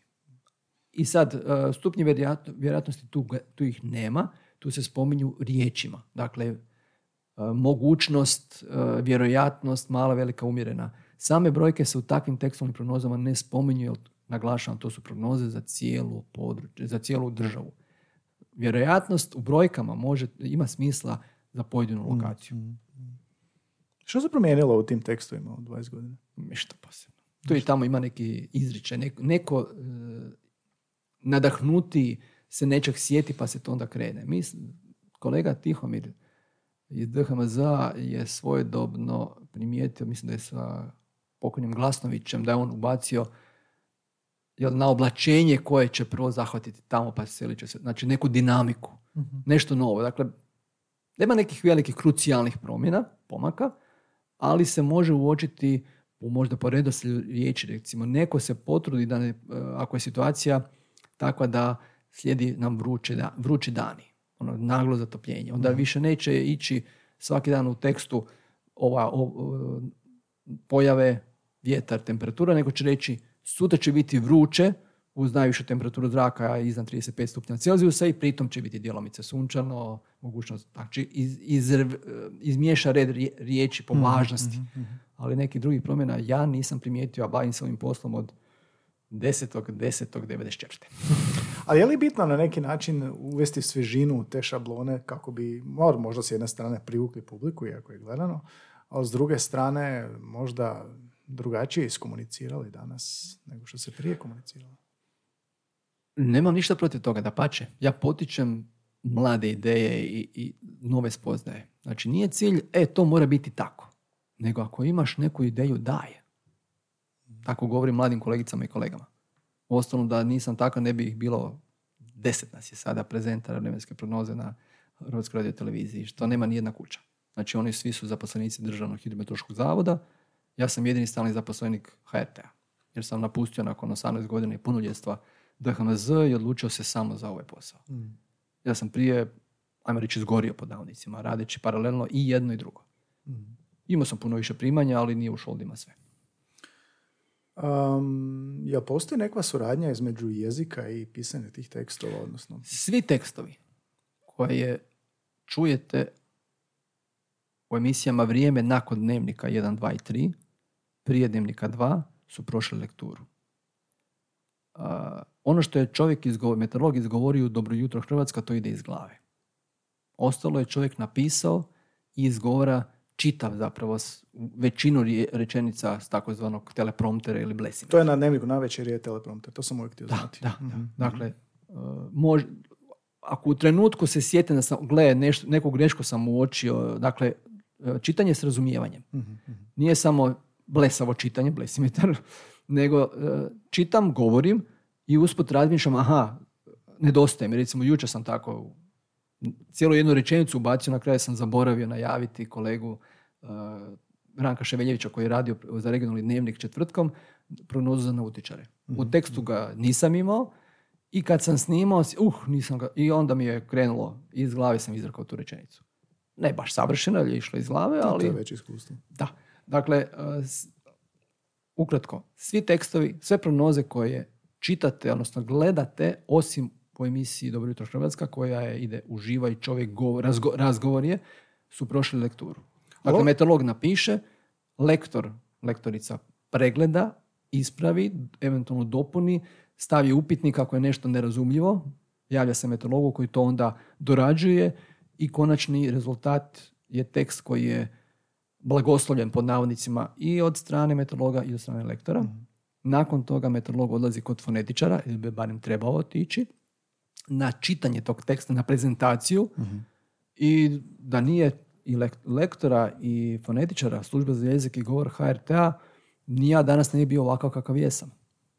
I sad, uh, stupnje vjerojatno- vjerojatnosti tu, tu ih nema, tu se spominju riječima. Dakle, mogućnost, uh, vjerojatnost, mala, velika, umjerena. Same brojke se u takvim tekstualnim prognozama ne spominju, jer naglašavam, to su prognoze za cijelu područje, za cijelu državu. Vjerojatnost u brojkama može, ima smisla za pojedinu lokaciju. Što se promijenilo u tim tekstovima u 20 godina? Ništa posebno. Tu i tamo ima neki izričaj, neko, neko e, nadahnuti se nečeg sjeti pa se to onda krene. Mi, kolega Tihomir iz DHMZ je svojedobno primijetio, mislim da je sa pokojnim Glasnovićem, da je on ubacio jel, na oblačenje koje će prvo zahvatiti tamo pa selit će se. Znači neku dinamiku, nešto novo. Dakle, nema nekih velikih krucijalnih promjena, pomaka, ali se može uočiti u možda po redoslijedu riječi, recimo, neko se potrudi da ne, e, ako je situacija takva da slijedi nam vruće da, vrući dani, ono naglo zatopljenje, onda više neće ići svaki dan u tekstu ova o- o- pojave vjetar, temperatura, nego će reći sutra će biti vruće uz najvišu temperaturu zraka iznad 35 stupnja Celzijusa i pritom će biti djelomice sunčano, mogućnost, znači iz, izrv- izmiješa red rije- riječi po važnosti. Ali nekih drugih promjena ja nisam primijetio, a bavim se ovim poslom od 10.10.94. Ali je li bitno na neki način uvesti svježinu u te šablone kako bi mo- možda s jedne strane privukli publiku, iako je gledano, ali s druge strane možda drugačije iskomunicirali danas nego što se prije komuniciralo? Nemam ništa protiv toga, da pače. Ja potičem mlade ideje i, i nove spoznaje. Znači nije cilj, e, to mora biti tako. Nego ako imaš neku ideju, daje. Tako govorim mladim kolegicama i kolegama. Uostalom da nisam tako, ne bi ih bilo deset nas je sada prezentara vremenske prognoze na Hrvatskoj radio televiziji, što nema ni jedna kuća. Znači oni svi su zaposlenici Državnog hidrometeorološkog zavoda, ja sam jedini stalni zaposlenik HRT-a, jer sam napustio nakon 18 godina i punoljetstva DHMZ i odlučio se samo za ovaj posao. Ja sam prije, ajmo reći, izgorio pod navodnicima, radeći paralelno i jedno i drugo. Imao sam puno više primanja, ali nije u šoldima sve. Um, jel postoji neka suradnja između jezika i pisanja tih tekstova, odnosno? Svi tekstovi koje čujete u emisijama Vrijeme nakon dnevnika 1, 2 i 3, prije dnevnika 2 su prošli lekturu. A, ono što je čovjek izgovor, meteorolog izgovorio Dobro jutro Hrvatska, to ide iz glave. Ostalo je čovjek napisao i izgovora čitav zapravo većinu rečenica s takozvanog telepromptera ili blesima. To je na dnevniku navečer je teleprompter, to sam uvijek htio Da, znati. da, da. Dakle, uh, mož- ako u trenutku se sjetim da sam, gle, nešto, neku grešku sam uočio, dakle, uh, čitanje s razumijevanjem. Nije samo blesavo čitanje, blesimetar, nego e, čitam, govorim i usput razmišljam, aha, nedostaje mi. Recimo, jučer sam tako cijelu jednu rečenicu ubacio, na kraju sam zaboravio najaviti kolegu uh, Ranka Ševeljevića koji je radio za regionalni dnevnik četvrtkom prognozu za nautičare. U Mhm. tekstu ga nisam imao i kad sam snimao, uh, nisam ga, i onda mi je krenulo, iz glave sam izrekao tu rečenicu. Ne baš savršeno, jer je išlo iz glave, To ali... je već iskustvo. Da. Dakle, uh, ukratko, svi tekstovi, sve prognoze koje čitate, odnosno gledate, osim po emisiji Dobro jutro Hrvatska, koja je, ide uživa i čovjek go, razgo- razgovor je, su prošli lekturu. Dakle, meteorolog napiše, lektor, lektorica pregleda, ispravi, eventualno dopuni, stavi upitnik ako je nešto nerazumljivo, javlja se meteorologu koji to onda dorađuje i konačni rezultat je tekst koji je blagoslovljen pod navodnicima i od strane meteorologa i od strane lektora. Nakon toga meteorolog odlazi kod fonetičara, ili bi barem trebao otići, na čitanje tog teksta, na prezentaciju i da nije i lek- lektora i fonetičara službe za jezik i govor HRT-a, ni ja danas ne bi bio ovakav kakav jesam.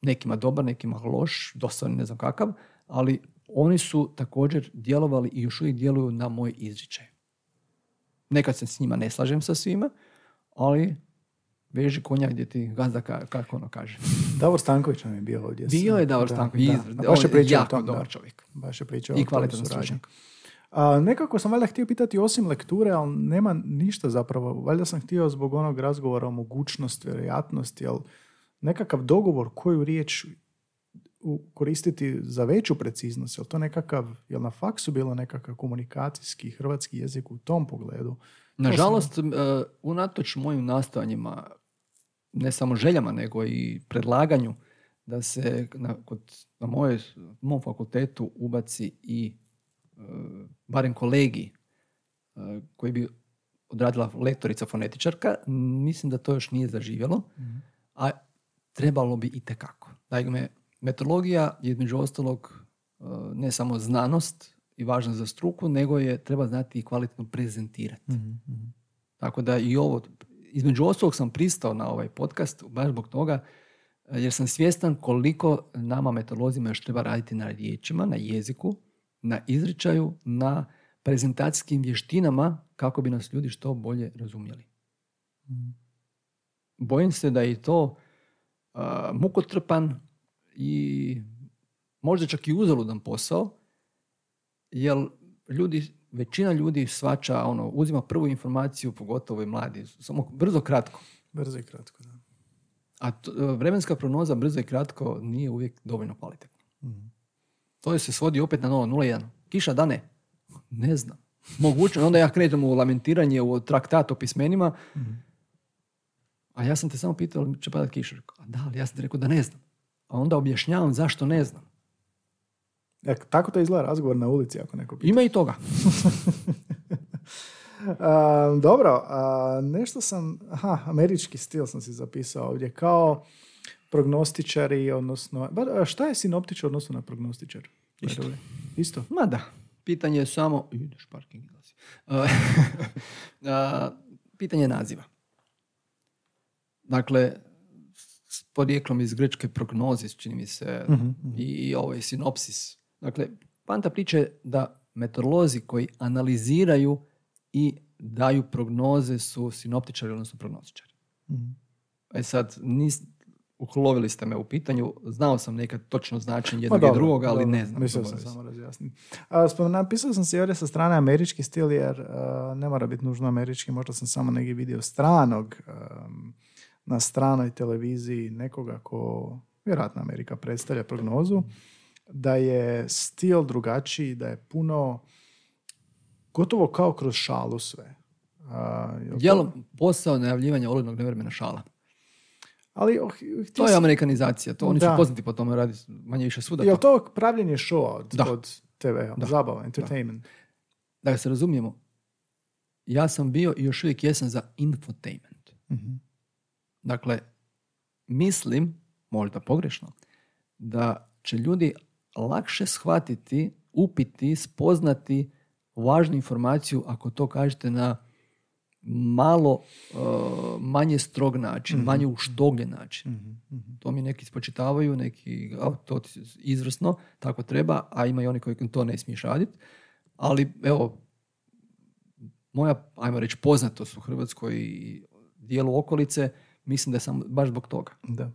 Nekima dobar, nekima loš, dosadni, ne znam kakav, ali oni su također djelovali i još uvijek djeluju na moj izričaj. Nekad se s njima ne slažem sa svima, ali veži konja gdje ti gazda ka- kako ono kaže. Davor Stanković nam je bio ovdje. Bio je Davor Da, Stanković, da. izvr- A Baš je pričao jako tom, dobar da. čovjek. Baš je pričao I kvalitetan stručnjak. A, nekako sam valjda htio pitati osim lekture, ali nema ništa zapravo. Valjda sam htio zbog onog razgovora o mogućnost, vjerojatnosti, ali nekakav dogovor koju riječ koristiti za veću preciznost. Je to nekakav, je na faksu bilo nekakav komunikacijski hrvatski jezik u tom pogledu? Nažalost, e, unatoč mojim nastojanjima, ne samo željama, nego i predlaganju da se na, kod, na mojoj, mom fakultetu ubaci i barem kolegi e, koji bi odradila lektorica fonetičarka, mislim da to još nije zaživjelo, a trebalo bi i tekako. Dakle, meteorologija je između ostalog e, ne samo znanost i važna za struku, nego je treba znati i kvalitetno prezentirati. Tako da i ovo, između ostalog sam pristao na ovaj podcast baš zbog toga jer sam svjestan koliko nama meteorolozima još treba raditi na riječima, na jeziku, na izričaju, na prezentacijskim vještinama kako bi nas ljudi što bolje razumjeli. Bojim se da je to a, mukotrpan i možda čak i uzaludan posao, jer ljudi, većina ljudi svača, ono, uzima prvu informaciju, pogotovo i mladi, samo brzo, kratko. Brzo i kratko, da. A t- vremenska prognoza brzo i kratko nije uvijek dovoljno kvalitetna. To je se svodi opet na 0.01. Kiša da ne? Ne znam. Moguće. Onda ja krenem u lamentiranje, u traktat o pismenima. A ja sam te samo pitao, će padat kiša. A da, ali ja sam ti rekao da ne znam. A onda objašnjavam zašto ne znam. E, tako to izgleda razgovor na ulici ako neko pita. Ima i toga. A, dobro, a, nešto sam, aha, američki stil sam si zapisao ovdje, kao prognostičari, odnosno, ba, šta je sinoptičar odnosno na prognostičar? Isto. Isto? Ma da. Pitanje je samo... Ideš parking. pitanje je naziva. Dakle, s porijeklom iz grčke prognozis, čini mi se, i, i ovaj sinopsis. Dakle, panta priče da meteorolozi koji analiziraju i daju prognoze su sinoptičari, odnosno prognostičari. E sad, nis, uhlovili ste me u pitanju, znao sam nekad točno značenje jednog Pa i drugog, ali dobro, ne znam. Mislio sam samo razjasniti. Napisao sam si ovdje sa strane američki stil, jer a, ne mora biti nužno američki, možda sam samo negdje vidio stranog am, na stranoj televiziji nekoga ko, vjerojatno Amerika predstavlja prognozu, da je stil drugačiji, da je puno gotovo kao kroz šalu sve. A, jel to- Dijelom posao najavljivanja oludnog nevremena šala. Ali, oh, htio To je amerikanizacija, to oni Da. su poznati po tome radi manje više svuda. Jel to. pravljenje showa od, Da. od TV, Da. zabava, entertainment? Da se razumijemo, ja sam bio i još uvijek jesam za infotainment. Mhm. Dakle, mislim, možda pogrešno, da će ljudi lakše shvatiti, upiti, spoznati važnu informaciju ako to kažete na malo uh, manje strog način, manje uštogljen način. To mi neki spočitavaju, neki, a, to izvrsno, tako treba, a ima i oni koji to ne smiješ raditi. Ali, evo, moja, ajmo reći, poznatost u Hrvatskoj i dijelu okolice, mislim da sam baš zbog toga. Da.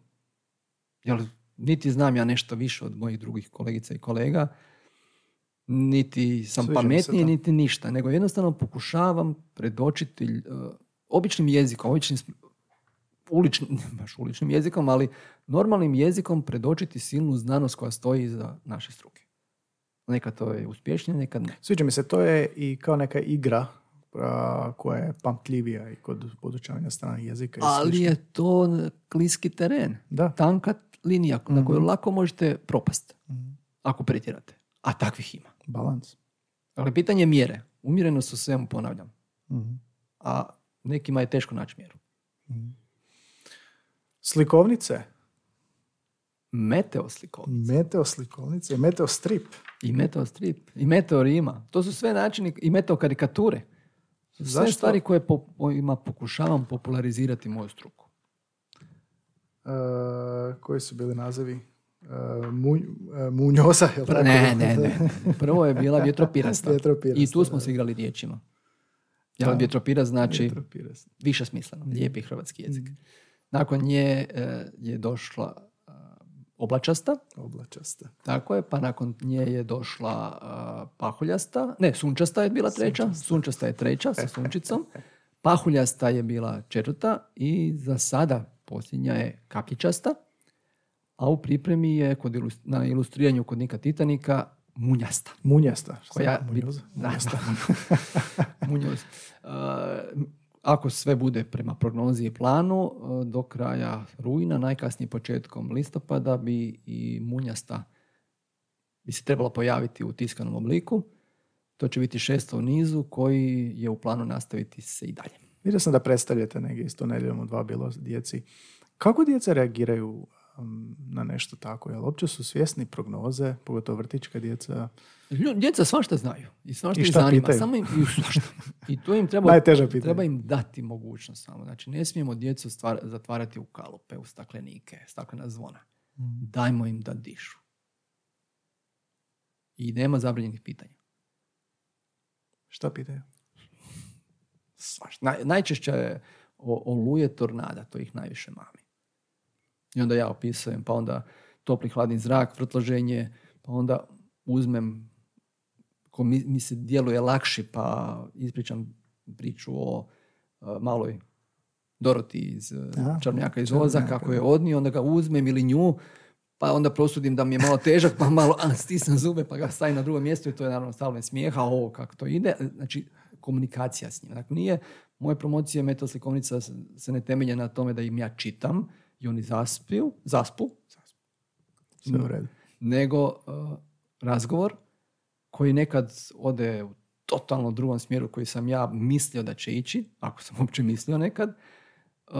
Jer niti znam ja nešto više od mojih drugih kolegica i kolega, niti sam Sviđa pametniji, niti ništa, nego jednostavno pokušavam predočiti uh, običnim jezikom, običnim uličnim, ne baš uličnim jezikom, ali normalnim jezikom predočiti silnu znanost koja stoji iza naše struke. Nekad to je uspješnije, nekad ne. Sviđa mi se, to je i kao neka igra a, koja je pamtljivija i kod podučavanja stranih jezika. i Ali je to kliski teren. Da. Tanka linija na koju lako možete propast ako pretjerate. A takvih ima. Balans. Dakle, pitanje je mjere. Umjerenost u svemu ponavljam. Mhm. A nekima je teško naći mjeru. Slikovnice. Meteo slikovnice. Meteo slikovnice. Meteo strip. I meteo strip. I meteo rima. To su sve načini. I meteo karikature. Sve Zašto? stvari koje po, kojima pokušavam popularizirati moju struku. E, koji su bili nazivi? Munj, e, munjoza, je tako? Ne, ne, ne. Prvo je bila vjetropirasta. Vjetropirasta, I tu smo se igrali riječima. Jer vjetropirast znači više smisleno, lijepi hrvatski jezik. Nakon nje e, je došla oblačasta, Oblačasta. tako je, pa nakon nje je došla pahuljasta, ne, sunčasta je bila treća, sunčasta je treća sa sunčicom, pahuljasta je bila četvrta i za sada posljednja je kapljičasta, a u pripremi je kod ilus- na ilustriranju kod Nika Titanika munjasta. Munjasta. Šta koja munjoza? Da. Munjoz. Uh, ako sve bude prema prognozi i planu, uh, do kraja rujna, najkasnije početkom listopada bi i munjasta bi se trebala pojaviti u tiskanom obliku. To će biti šesto u nizu koji je u planu nastaviti se i dalje. Vidio sam da predstavljate negdje isto nedjeljom u dva bilo djeci. Kako djeca reagiraju na nešto tako? Jel uopće su svjesni prognoze, pogotovo vrtićka djeca? Djeca svašta znaju i svašta I šta zanima. pitaju? Samo im, i svašta. I to im treba, treba im dati mogućnost samo. Znači, ne smijemo djecu stvar, zatvarati u kalupe, u staklenike, staklena zvona. Dajmo im da dišu. I nema zabranjenih pitanja. Šta pitaju? Svašta. Naj, najčešće je o, oluje tornada, to ih najviše mami. I onda ja opisujem, pa onda topli hladni zrak, vrtloženje, pa onda uzmem ko mi, mi se djeluje lakši, pa ispričam priču o uh, maloj Doroti iz uh, A, Čarnjaka iz Oza, kako je odnio, onda ga uzmem ili nju, pa onda prosudim da mi je malo težak, pa malo a, stisnem zube, pa ga stavim na drugo mjesto i to je naravno stalno smijeha, ovo kako to ide. Znači, komunikacija s njim. Dakle, nije, moje promocije metal slikovnica se ne temelje na tome da im ja čitam i oni zaspiju, zaspu, zaspu Sve u redu. nego uh, razgovor koji nekad ode u totalno drugom smjeru koji sam ja mislio da će ići, ako sam uopće mislio nekad, uh,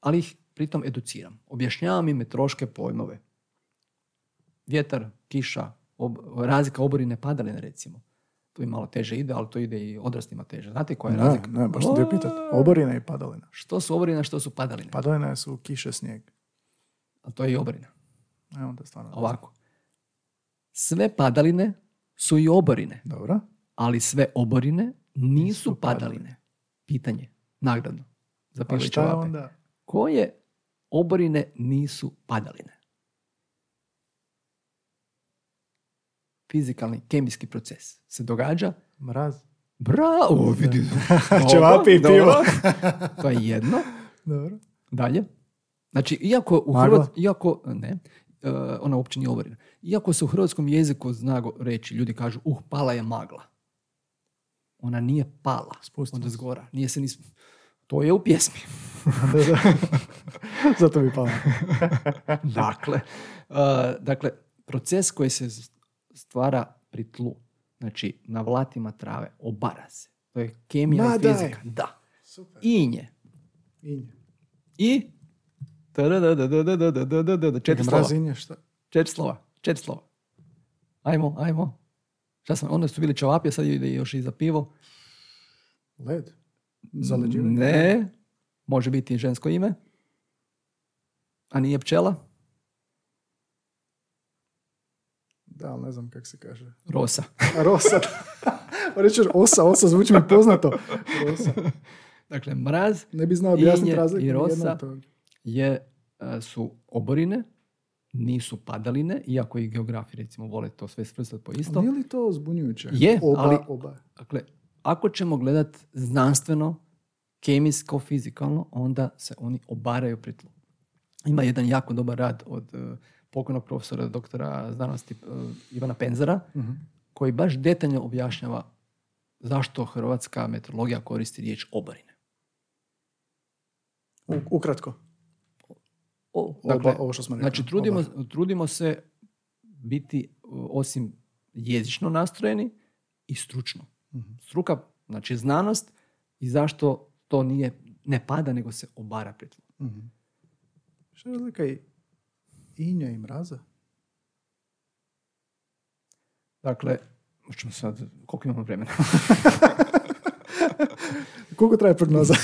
ali ih pritom educiram. Objašnjavam im troške pojmove. Vjetar, kiša, ob- razlika oborine padaline recimo. To im malo teže ide, ali to ide i odraslima teže. Znate koja je Ne, razlika? ne, baš sam pitat. Oborina i padalina. Što su oborina, što su padaline? Padalina su kiše, snijeg. A to je i oborina. E, onda stvarno. Ovako. Sve padaline su i oborine. Dobro. ali sve oborine nisu Nisu padaline. padaline. Pitanje, nagradno. Za Pa i je ćevape. onda? Koje oborine nisu padaline? Fizikalni, kemijski proces se događa. Mraz. Bravo, vidi. Ćevapi i pivo. to je jedno. Dobro. Dalje. Znači, iako u Magla? Hrvat, iako, ne, e, ona uopće nije oborina. Iako se u hrvatskom jeziku zna reći, ljudi kažu, uh, pala je magla. Ona nije pala Spustila od se. zgora. Nije se ni... sp- To je u pjesmi. Da, da. Zato mi palo. dakle, uh, dakle, proces koji se stvara pri tlu. Znači, na vlatima trave, obara se. To je kemija i fizika. Da. Super. Inje. Inje. I... Četiri slova. Inje, šta? Četiri slova. Četiri slova. Ajmo, ajmo. Šta sam, onda su bili čavapije, sad ide još i za pivo. Led? Zaleđivanje? Ne. Može biti žensko ime. A nije pčela. Da, ali ne znam kako se kaže. Rosa. Rosa. Pa Reći osa, osa zvuči mi poznato. Rosa. Dakle, mraz Ne bi znao objasniti razliku. i rosa. je, e, su oborine, nisu padaline, iako i geografi recimo vole to sve svrstati po isto. Nije li to zbunjujuće? Je, oba, ali- Oba. Dakle, ako ćemo gledat znanstveno, kemijsko, fizikalno, onda se oni obaraju pri tlu. Ima jedan jako dobar rad od e, pokojnog profesora doktora znanosti e, Ivana Penzara, Mhm. koji baš detaljno objašnjava zašto hrvatska meteorologija koristi riječ oborine. U- ukratko. O, Oba, ovo što smo rekli. Znači, trudimo, trudimo se biti uh, osim jezično nastrojeni i stručno. Mhm. Struka, znači znanost i zašto to nije, ne pada, nego se obara pred. Mhm. Što je razlika i inja i mraza? Dakle, ćemo sad, koliko imamo vremena? Koliko traje prognoza?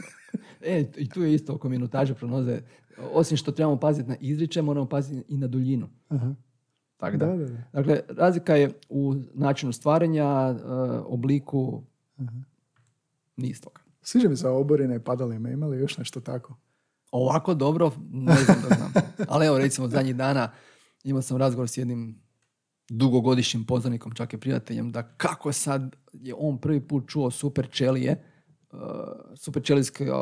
e, i tu je isto oko minutaže prognoze. Osim što trebamo paziti na izričaj, moramo paziti i na duljinu. Aha. Tako da. Da, da, da. Dakle, razlika je u načinu stvaranja, e, obliku, Aha. niz toga. Sviđa mi se oborine i padalime. Ima li još nešto tako? Ovako dobro, ne znam da znam. Ali evo recimo zadnjih dana imao sam razgovor s jednim dugogodišnjim poznanikom, čak i prijateljem, da kako sad je on prvi put čuo super čelije, uh, super čelijski uh,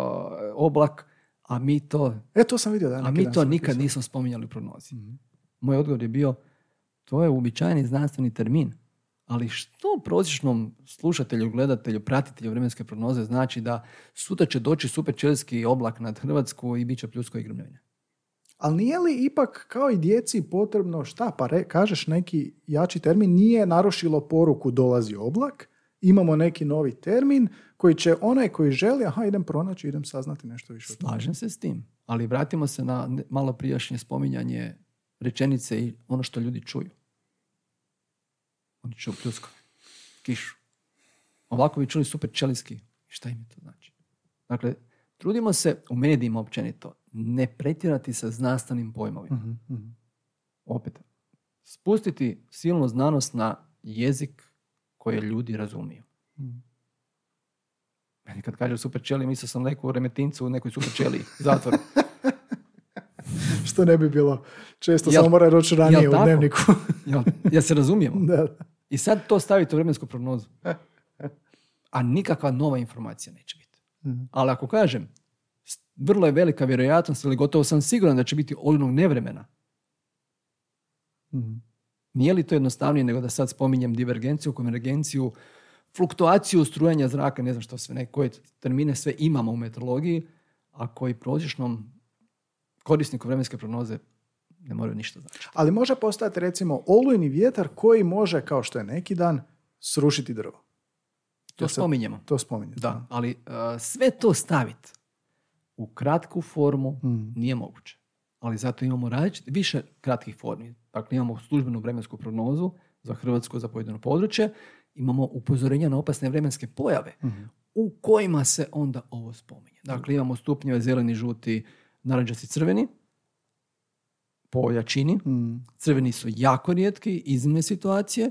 oblak, a mi to, E, to sam vidio da. a mi to nikad napisao. nismo spominjali u prognozi. Mhm. Moj odgovor je bio, to je uobičajeni znanstveni termin, ali što prosječnom slušatelju, gledatelju, pratitelju vremenske prognoze znači da sutra će doći super čelijski oblak nad Hrvatsku i bit će pljusko i grmljenje? Ali nije li ipak kao i djeci potrebno šta? Pa re, kažeš neki jači termin, nije narušilo poruku dolazi oblak, imamo neki novi termin koji će onaj koji želi, aha idem pronaći, idem saznati nešto više. Slažem se s tim, ali vratimo se na malo prijašnje spominjanje rečenice i ono što ljudi čuju. Oni čuju pljuskove, kišu. Ovako bi čuli super čelijski. Šta im je to znači? Dakle, trudimo se u medijima općenito ne pretjerati sa znanstvenim pojmovima. Mhm, mhm. Opet, spustiti silnu znanost na jezik koje ljudi razumiju. Mhm. Meni kad kaže super čeli, mislio sam neku remetincu u nekoj super čeli zatvoru. Što ne bi bilo često, Jel- samo mora roći ranije jel u dnevniku. Jel, ja se razumijemo? da. I sad to stavite u vremensku prognozu. A nikakva nova informacija neće biti. Mhm. Ali ako kažem, vrlo je velika vjerojatnost ili gotovo sam siguran da će biti onog nevremena, Mhm. nije li to jednostavnije nego da sad spominjem divergenciju, konvergenciju, fluktuaciju strujanja zraka, ne znam što sve, ne, koje termine sve imamo u meteorologiji, a koji prosječnom korisniku vremenske prognoze ne moraju ništa značiti. Ali može postati recimo olujni vjetar koji može, kao što je neki dan, srušiti drvo. To sad- spominjemo. To spominje. Da, ali uh, sve to staviti u kratku formu Mm. nije moguće. Ali zato imamo različite, više kratkih formi. Dakle, imamo službenu vremensku prognozu za Hrvatsku, za pojedino područje. Imamo upozorenja na opasne vremenske pojave Mhm. u kojima se onda ovo spominje. Dakle, imamo stupnjeve zeleni, žuti, naranđasti, crveni po jačini. Mm. Crveni su jako rijetki, iznimne situacije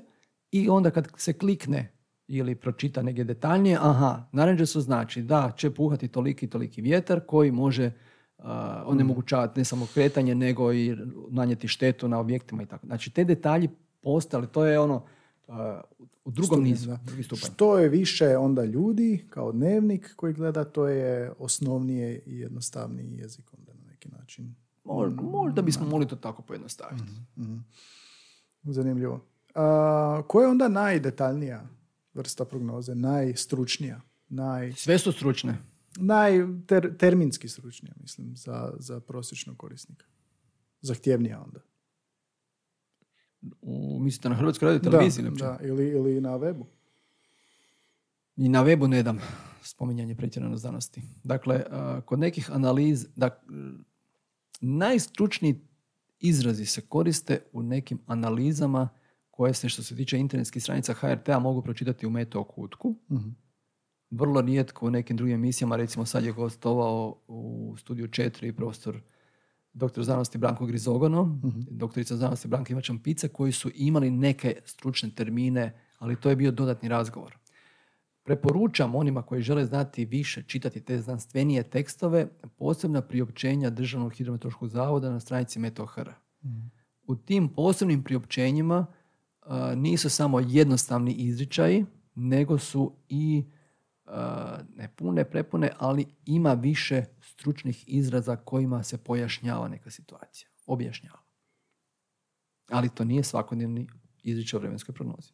i onda kad se klikne ili pročita negdje detaljnije, aha, naranđasto znači da će puhati toliki i toliki vjetar koji može uh, onemogućavati ne samo kretanje, nego i nanijeti štetu na objektima i tako. Znači, te detalji postoje, ali to je ono u drugom Stupanj, nizu, drugi. Što je više onda ljudi kao dnevnik koji gleda, to je osnovnije i jednostavniji jezik onda na neki način. Možda, možda bismo mogli to tako pojednostaviti. Mhm. Zanimljivo. A, koja je onda najdetaljnija vrsta prognoze, najstručnija, naj, Sve su stručne. najterminski stručnija, mislim, za, za prosječnog korisnika? Zahtjevnija onda. U, mislite na Hrvatskoj radio televiziji? da, da, ili, ili na webu. I na webu ne dam spominjanje pretjerano znanosti. Dakle, kod nekih analiz, da, najstručniji izrazi se koriste u nekim analizama koje se što se tiče internetskih stranica HRT-a mogu pročitati u Meteo kutku, Mhm. vrlo rijetko u nekim drugim emisijama, recimo sad je gostovao u studiju 4 profesor doktor znanosti Branko Grizogono, Mhm. doktorica znanosti Branka Ivačan Pica, koji su imali neke stručne termine, ali to je bio dodatni razgovor. Preporučam onima koji žele znati više, čitati te znanstvenije tekstove, posebna priopćenja Državnog hidrometeorološkog zavoda na stranici Meteo.hr. U tim posebnim priopćenjima a, nisu samo jednostavni izričaji, nego su i ne pune, prepune, ali ima više stručnih izraza kojima se pojašnjava neka situacija, objašnjava. Ali to nije svakodnevni izričaj o vremenskoj prognozi.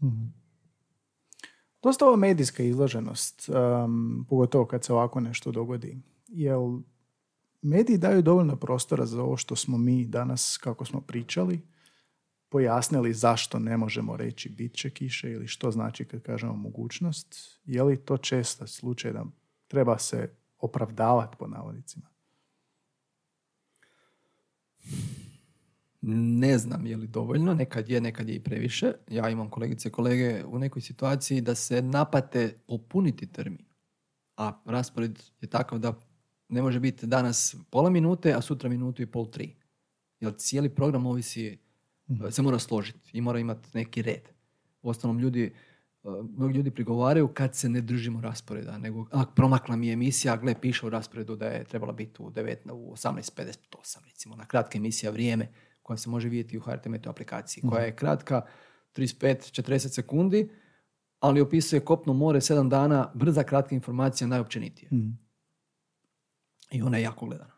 Dosta ova medijska izloženost, um, pogotovo kad se ovako nešto dogodi, jel mediji daju dovoljno prostora za ovo što smo mi danas, kako smo pričali, pojasnili zašto ne možemo reći bit će kiše ili što znači kad kažemo mogućnost. Je li to često slučaj da treba se opravdavati po navodnicima? Ne znam je li dovoljno, nekad je, nekad je i previše. Ja imam kolegice i kolege u nekoj situaciji da se napate popuniti termin. A raspored je takav da ne može biti danas pola minute, a sutra minutu i pol tri. Jer cijeli program ovisi, se mora složiti i mora imati neki red. Uostalom ljudi, eh, mnogi ljudi prigovaraju kad se ne držimo rasporeda, nego a, promakla mi je emisija, gle, piše u rasporedu da je trebala biti u, 9, u 18.58, recimo, na kratka emisija vrijeme koja se može vidjeti u HRT Meteo aplikaciji, koja je kratka 35-40 sekundi, ali opisuje kopno more 7 dana, brza kratka informacija, najopćenitije. I ona je jako gledana,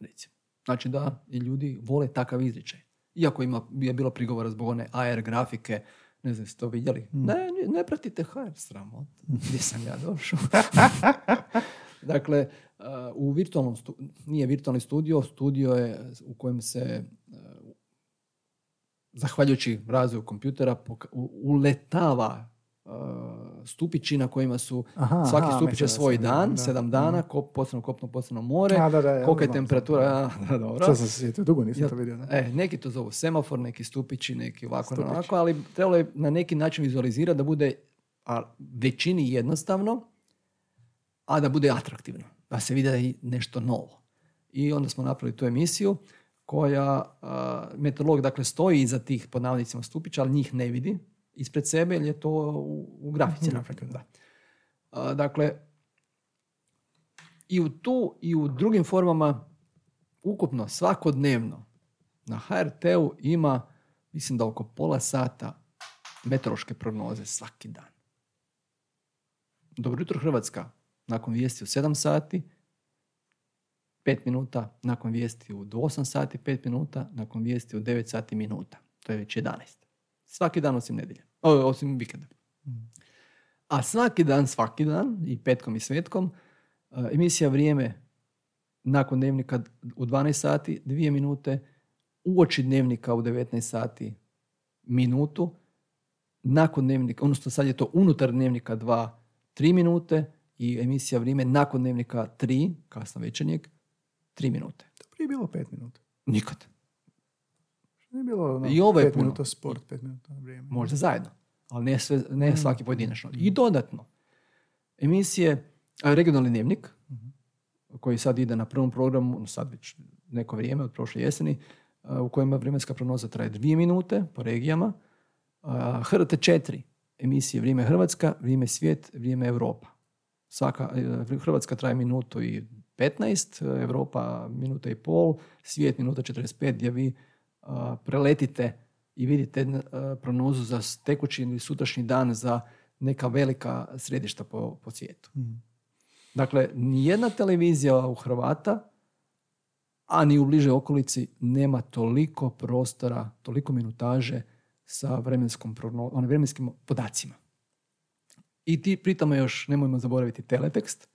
recimo. Znači da i ljudi vole takav izričaj. Iako ima, je bilo prigovora zbog one AR grafike, ne znam, ste to vidjeli? Ne, ne, ne pratite HR, sramot. Gdje sam ja došao? dakle, uh, u virtualnom, stu, nije virtualni studio, studio je u kojem se uh, zahvaljujući razvoju kompjutera uletava stupići na kojima su Aha, svaki aha, stupić je da svoj dan, da. sedam dana, kop, posebno kopno, posebno more, A, da, da, ja kolika je temperatura, a, dobro. Sad sam se sjetio, dugo nisam Jel- to vidio. Da? E, neki to zovu semafor, neki stupići, neki ovako, Stupići. onako, ali trebalo je na neki način vizualizirati da bude a, većini jednostavno, a da bude atraktivno, da se vidi da je nešto novo. I onda smo napravili tu emisiju koja, a, meteorolog dakle stoji iza tih pod navodnicima stupića, ali njih ne vidi ispred sebe jer je to u, u grafici. Grafika, napravljeno, da. A, dakle, i u tu i u drugim formama ukupno svakodnevno na HRT-u ima mislim da oko pola sata meteorološke prognoze svaki dan. Dobro jutro Hrvatska nakon vijesti u 7 sati, 5 minuta, nakon vijesti u 8 sati, 5 minuta, nakon vijesti u 9 sati minuta. To je već 11. Svaki dan osim nedjelje. O, osim vikenda. A svaki dan, svaki dan, i petkom i svetkom, e, emisija Vrijeme nakon dnevnika u 12 sati, 2 minute, uoči dnevnika u 19 sati minutu, nakon dnevnika, odnosno sad je to unutar dnevnika 2, 3 minute i emisija Vrijeme nakon dnevnika 3, kasno večernjeg, 3 minute. To prije bilo pet minuta. Nikad. Nije bilo ono, I ovo je pet puno. minuta sport, pet minuta vrijeme. Možda zajedno, ali ne, sve, ne svaki pojedinačno. I dodatno, emisije, regionalni dnevnik, koji sad ide na prvom programu, no sad već neko vrijeme od prošle jeseni, u kojima vremenska prognoza traje dvije minute po regijama. HRT 4, emisije Vrijeme Hrvatska, Vrijeme svijet, Vrijeme Europa. Svaka, e, Hrvatska traje minutu i 15, Europa minuta i pol, svijet minuta 45, gdje vi preletite i vidite prognozu za tekući ili sutrašnji dan za neka velika središta po, po svijetu. Dakle, nijedna televizija u Hrvata, a ni u bližoj okolici, nema toliko prostora, toliko minutaže sa vremenskom progno- onim vremenskim podacima. I ti pritamo još, nemojmo zaboraviti teletekst.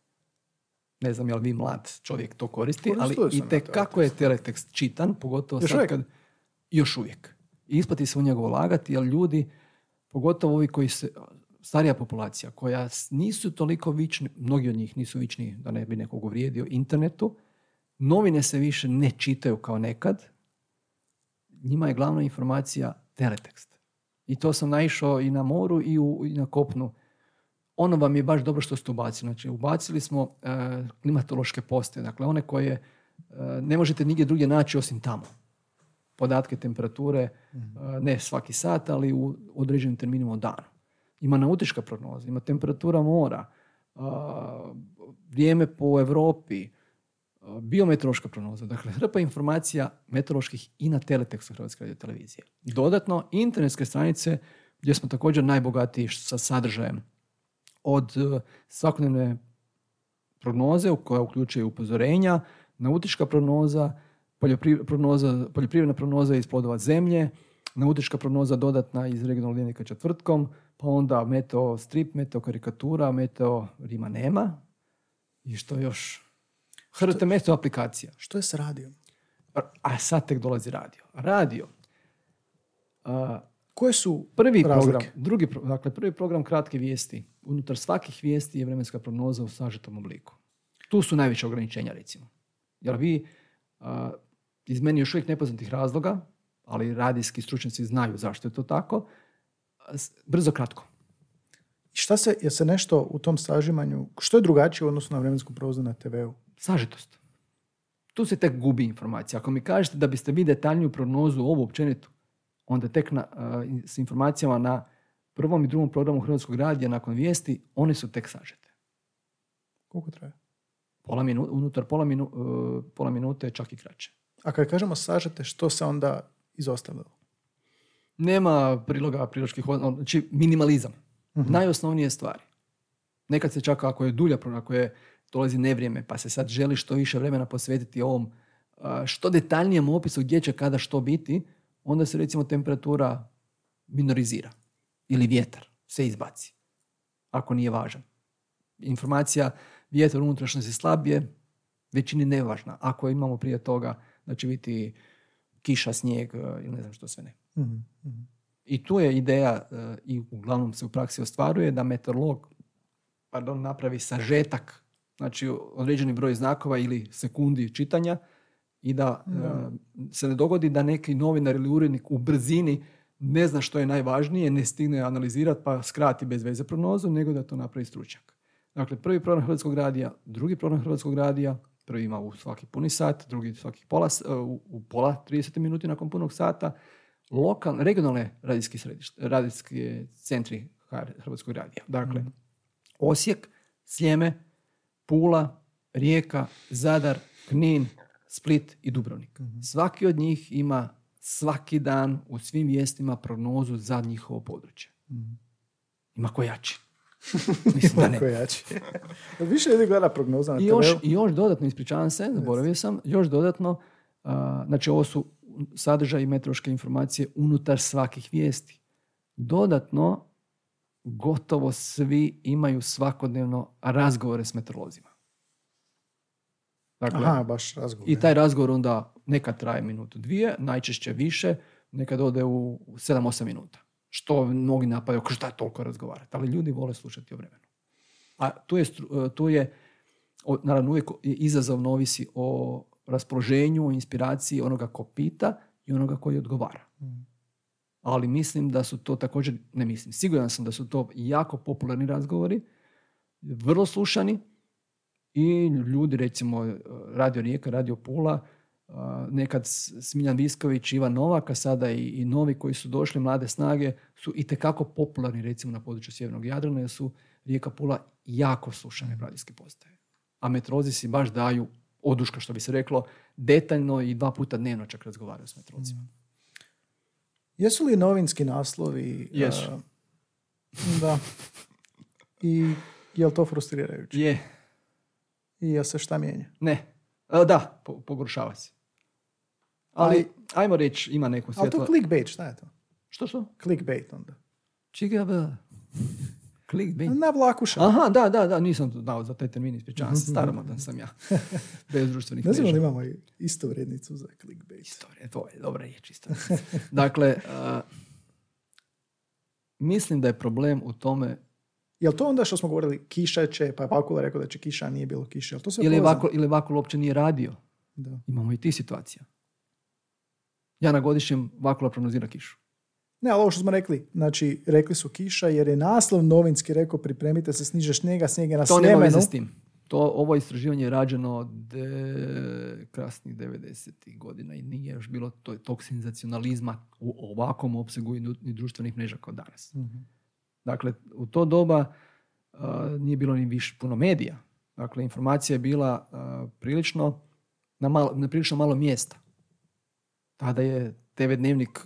Ne znam je li vi mlad čovjek to koristi, ali Koristio sam i te kako je teletekst čitan, pogotovo Još sad uvijek? Još uvijek. I isplati se u njega ulagati, jer ljudi, pogotovo ovi koji se, starija populacija, koja nisu toliko vični, mnogi od njih nisu vični, da ne bi nekog uvrijedio, internetu, novine se više ne čitaju kao nekad, njima je glavna informacija teletekst. I to sam naišao i na moru i, u, i na kopnu. ono vam je baš dobro što ste ubacili. Znači, ubacili smo e, klimatološke postaje, dakle one koje e, ne možete nigdje drugdje naći osim tamo. Podatke temperature, e, ne svaki sat, ali u određenim terminima u danu. Ima nautička prognoza, ima temperatura mora, vrijeme po Europi, biometeorološka prognoza, dakle hrpa informacija meteoroloških i na teletekstu Hrvatske radio televizije. Dodatno, internetske stranice gdje smo također najbogatiji sa sadržajem od svakodnevne prognoze koja uključuje upozorenja, nautička prognoza, prognoza, poljoprivredna prognoza iz plodova zemlje, nautička prognoza dodatna iz regionalnog dnevnika četvrtkom, pa onda meteo strip, meteo karikatura, meteo Rima nema. I što još? Hrvate meteo aplikacija. Što je s radijom? A sad tek dolazi radio. Radio. A, Koje su prvi program, drugi, dakle prvi program kratke vijesti. Unutar svakih vijesti je vremenska prognoza u sažetom obliku. Tu su najveće ograničenja recimo. Jer vi iz meni još uvijek nepoznatih razloga, ali radijski stručnjaci znaju zašto je to tako, brzo kratko. Šta se, je se nešto u tom sažimanju, što je drugačije u odnosu na vremensku prognozu na TV-u? Sažetost. Tu se tek gubi informacija. Ako mi kažete da biste vi detaljniju prognozu ovu općenitu, onda tek na, s informacijama na prvom i drugom programu Hrvatskog radija nakon vijesti, one su tek sažete. Koliko traje? Pola minu, unutar pola, minu, uh, pola minute, čak i kraće. A kad kažemo sažete, što se onda izostavilo? Nema priloga priloških, znači minimalizam. uh Najosnovnije stvari. Nekad se čak ako je dulja, ako je dolazi nevrijeme, pa se sad želi što više vremena posvetiti ovom što detaljnijem opisu gdje će kada što biti, onda se recimo temperatura minorizira ili vjetar se izbaci ako nije važan. Informacija vjetar unutrašnjosti slabije, većini nevažna. Ako imamo prije toga da će biti kiša, snijeg ili ne znam što sve ne. Mhm, mhm. I tu je ideja i uglavnom se u praksi ostvaruje da meteorolog pardon, napravi sažetak znači određeni broj znakova ili sekundi čitanja i da e, se ne dogodi da neki novinar ili urednik u brzini ne zna što je najvažnije, ne stigne analizirati pa skrati bez veze prognozu, nego da to napravi stručnjak. Dakle, prvi program Hrvatskog radija, drugi program Hrvatskog radija, prvi ima u svaki puni sat, drugi svaki pola, e, u, pola 30 minuti nakon punog sata, lokal, regionalne radijske, središte, radijske centri Hrvatskog radija. Dakle, mm. Osijek, Sljeme, Pula, Rijeka, Zadar, Knin, Split i Dubrovnik. Mhm. Svaki od njih ima svaki dan u svim vijestima prognozu za njihovo područje. mm Ima ko jači. Mislim da ne. jači. Više ljudi gleda prognoza na I još, I još dodatno, ispričavam se, zaboravio sam, još dodatno, znači ovo su sadržaj i meteorološke informacije unutar svakih vijesti. Dodatno, gotovo svi imaju svakodnevno razgovore s meteorolozima. Dakle, Aha, baš razgovor. I taj razgovor onda nekad traje minutu dvije, najčešće više, nekad ode u 7-8 minuta. Što mnogi napadaju, šta je toliko razgovarati? Ali ljudi vole slušati o vremenu. A tu je, tu je naravno uvijek izazovno ovisi o raspoloženju, o inspiraciji onoga ko pita i onoga koji odgovara. Mm ali mislim da su to također, ne mislim, siguran sam da su to jako popularni razgovori, vrlo slušani i ljudi, recimo Radio Rijeka, Radio Pula, nekad Smiljan Visković, Ivan Novak, a sada i, i novi koji su došli, mlade snage, su i tekako popularni recimo na području Sjevernog Jadrana, jer su Rijeka Pula jako slušane radijske postaje. A metrozi si baš daju oduška, što bi se reklo, detaljno i dva puta dnevno čak razgovaraju s metrozima. Mm. Jesu li novinski naslovi... Jesu. da. I je li to frustrirajuće? Je. I je se šta mijenja? Ne. da, pogoršava se. Ali, ajmo reći, ima neku svjetlo... Ali to clickbait, šta je to? Što što? Clickbait onda. Čega Clickbait. Na vlakuša. Aha, da, da, da, nisam dao za taj termin, ispričavam se, staromodan sam ja. Bez društvenih Ne znam li imamo isto vrednicu za clickbait. Isto to je dobra riječ, isto Dakle, mislim da je problem u tome Jel to onda što smo govorili kiša će, pa je Vakula rekao da će kiša, a nije bilo kiše. Jel to sve ili, Vakul, ili Vakul uopće nije radio. Da. Imamo i ti situacija. Ja na godišnjem Vakula prognozira kišu. Ne, ali ovo što smo rekli, znači rekli su kiša jer je naslov novinski rekao pripremite se sniže snijega, snijeg je na To nema Sljemenu. veze s tim. To, ovo istraživanje je rađeno de, kasnih 90. godina i nije još bilo to, tog senzacionalizma u ovakvom opsegu i, i društvenih mreža kao danas. Mhm. Dakle, u to doba a, nije bilo ni više puno medija. Dakle, informacija je bila a, prilično na, malo, na prilično malo mjesta. Tada je TV dnevnik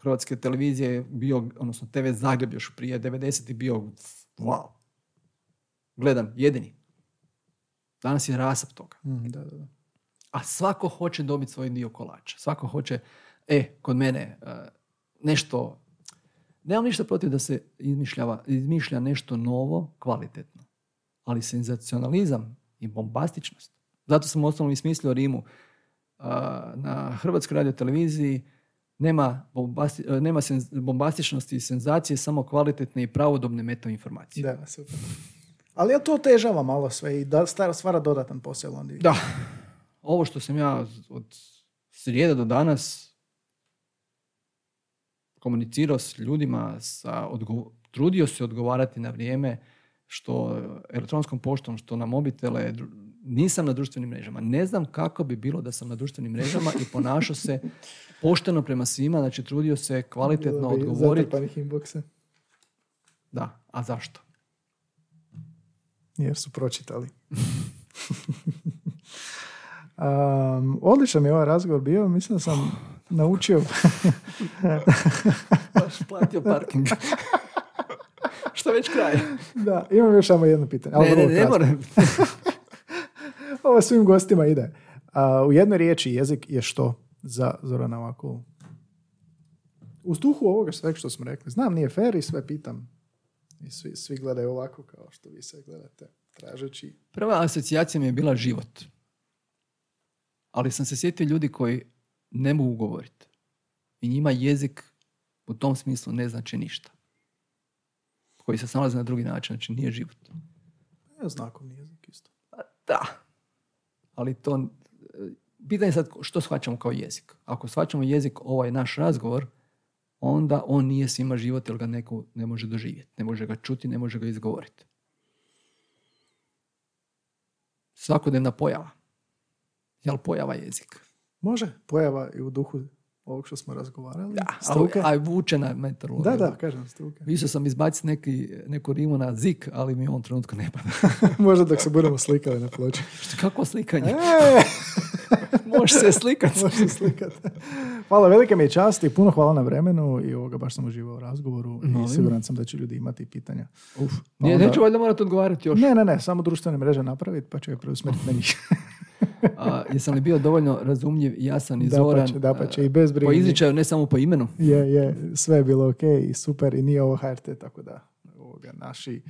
Hrvatske televizije bio, odnosno TV Zagreb još prije 90. bio wow. Gledam, jedini. Danas je rasap toga. Mhm, da, da, da. A svako hoće dobiti svoj dio kolača. Svako hoće, e, kod mene e, nešto, nemam ništa protiv da se izmišljava, izmišlja nešto novo, kvalitetno. Ali senzacionalizam i bombastičnost. Zato sam osnovno i smislio Rimu. Na Hrvatskoj radio televiziji nema, bombasti, e, nema senz- bombastičnosti i senzacije, samo kvalitetne i pravodobne meta informacije. Da, super. Ali ja to otežava malo sve i da star- stvara dodatan posao onda. Da. Ovo što sam ja od srijede do danas komunicirao s ljudima, sa odgo- trudio se odgovarati na vrijeme, što elektronskom poštom, što na mobitele, nisam na društvenim mrežama. Ne znam kako bi bilo da sam na društvenim mrežama i ponašao se pošteno prema svima, znači trudio se kvalitetno odgovoriti. inboxa, Da, a zašto? jer su pročitali. Um, odličan je ovaj razgovor bio, mislim da sam naučio Baš platio parking. što već kraj. da, imam još samo jedno pitanje. ali Ne, ne, ne kratko. moram. Ovo svim gostima ide. A, u jednoj riječi jezik je što za Zorana ovako? U duhu ovoga sveg što smo rekli. Znam, nije fair i sve pitam. I svi, svi gledaju ovako kao što vi sve gledate, tražeći. Prva asocijacija mi je bila život. Ali sam se sjetio ljudi koji ne mogu govoriti. I njima jezik u tom smislu ne znači ništa. Koji se snalaze na drugi način, znači nije život. Ja, znakovni jezik isto. Da. Ali to... Pitanje je sad što shvaćamo kao jezik. Ako shvaćamo jezik ovaj naš razgovor, onda on nije svima život jer ga neko ne može doživjeti. Ne može ga čuti, ne može ga izgovoriti. Svakodnevna pojava. Jel pojava jezik? Može, pojava i u duhu ovog što smo razgovarali. Da, struke. ali, a vuče na meteorologiju. Da, da, kažem struke. Više sam izbaciti neki, neku rimu na zik, ali mi u ovom trenutku ne pada. Možda dok se budemo slikali na ploči. Što, kako slikanje? E, Može se slikati. može se slikati. Hvala, velike mi je čast i puno hvala na vremenu i ovoga baš sam uživao u razgovoru i Molim. siguran sam da će ljudi imati pitanja. Uf. Pa Nije, onda- neću valjda morati odgovarati još. Ne, ne, ne, samo društvene mreže napraviti pa ću je preusmjeriti na njih. A, jesam li bio dovoljno razumljiv, jasan i zoran? dapače, a, i bez Po brige. izričaju, ne samo po imenu. Je, je, sve je bilo ok i super i nije ovo HRT, tako da ovoga, naši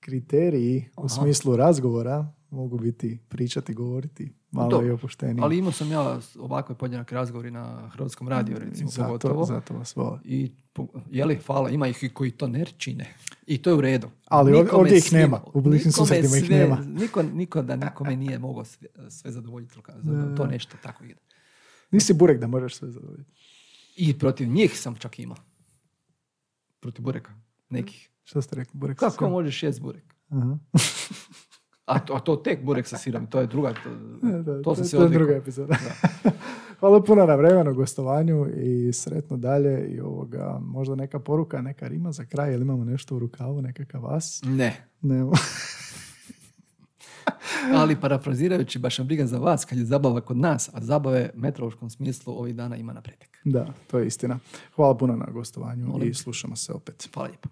kriteriji u Aha. smislu razgovora mogu biti pričati, govoriti, malo Dobro, i opuštenije. Ali imao sam ja ovakve podjednake razgovori na hrvatskom radiju, recimo, zato, pogotovo. zato vas vole. I, po- je li, hvala, ima ih i koji to ne čine. I to je u redu. Ali Nikome ovdje ih nema. U bližnjim nikome susjedima ih nema. Niko, niko da nikome nije mogao sve, sve zadovoljiti. To nešto tako ide. Nisi burek da možeš sve zadovoljiti. I protiv njih sam čak imao. Protiv bureka. Nekih. Što ste rekli? Burek Kako možeš jest burek? Aha. A to, a to tek burek sa sirom, to je druga, to, Da, to sam se to je druga epizoda. Hvala puno na vremenu, gostovanju i sretno dalje i ovoga, možda neka poruka, neka rima za kraj, ili imamo nešto u rukavu, nekakav vas? Ne. Nemo. Ali parafrazirajući, baš me briga za vas kad je zabava kod nas, a zabave u meteorološkom smislu ovih dana ima na pretek. da, to je istina. Hvala puno na gostovanju Molim. i slušamo se opet. Hvala lijepo.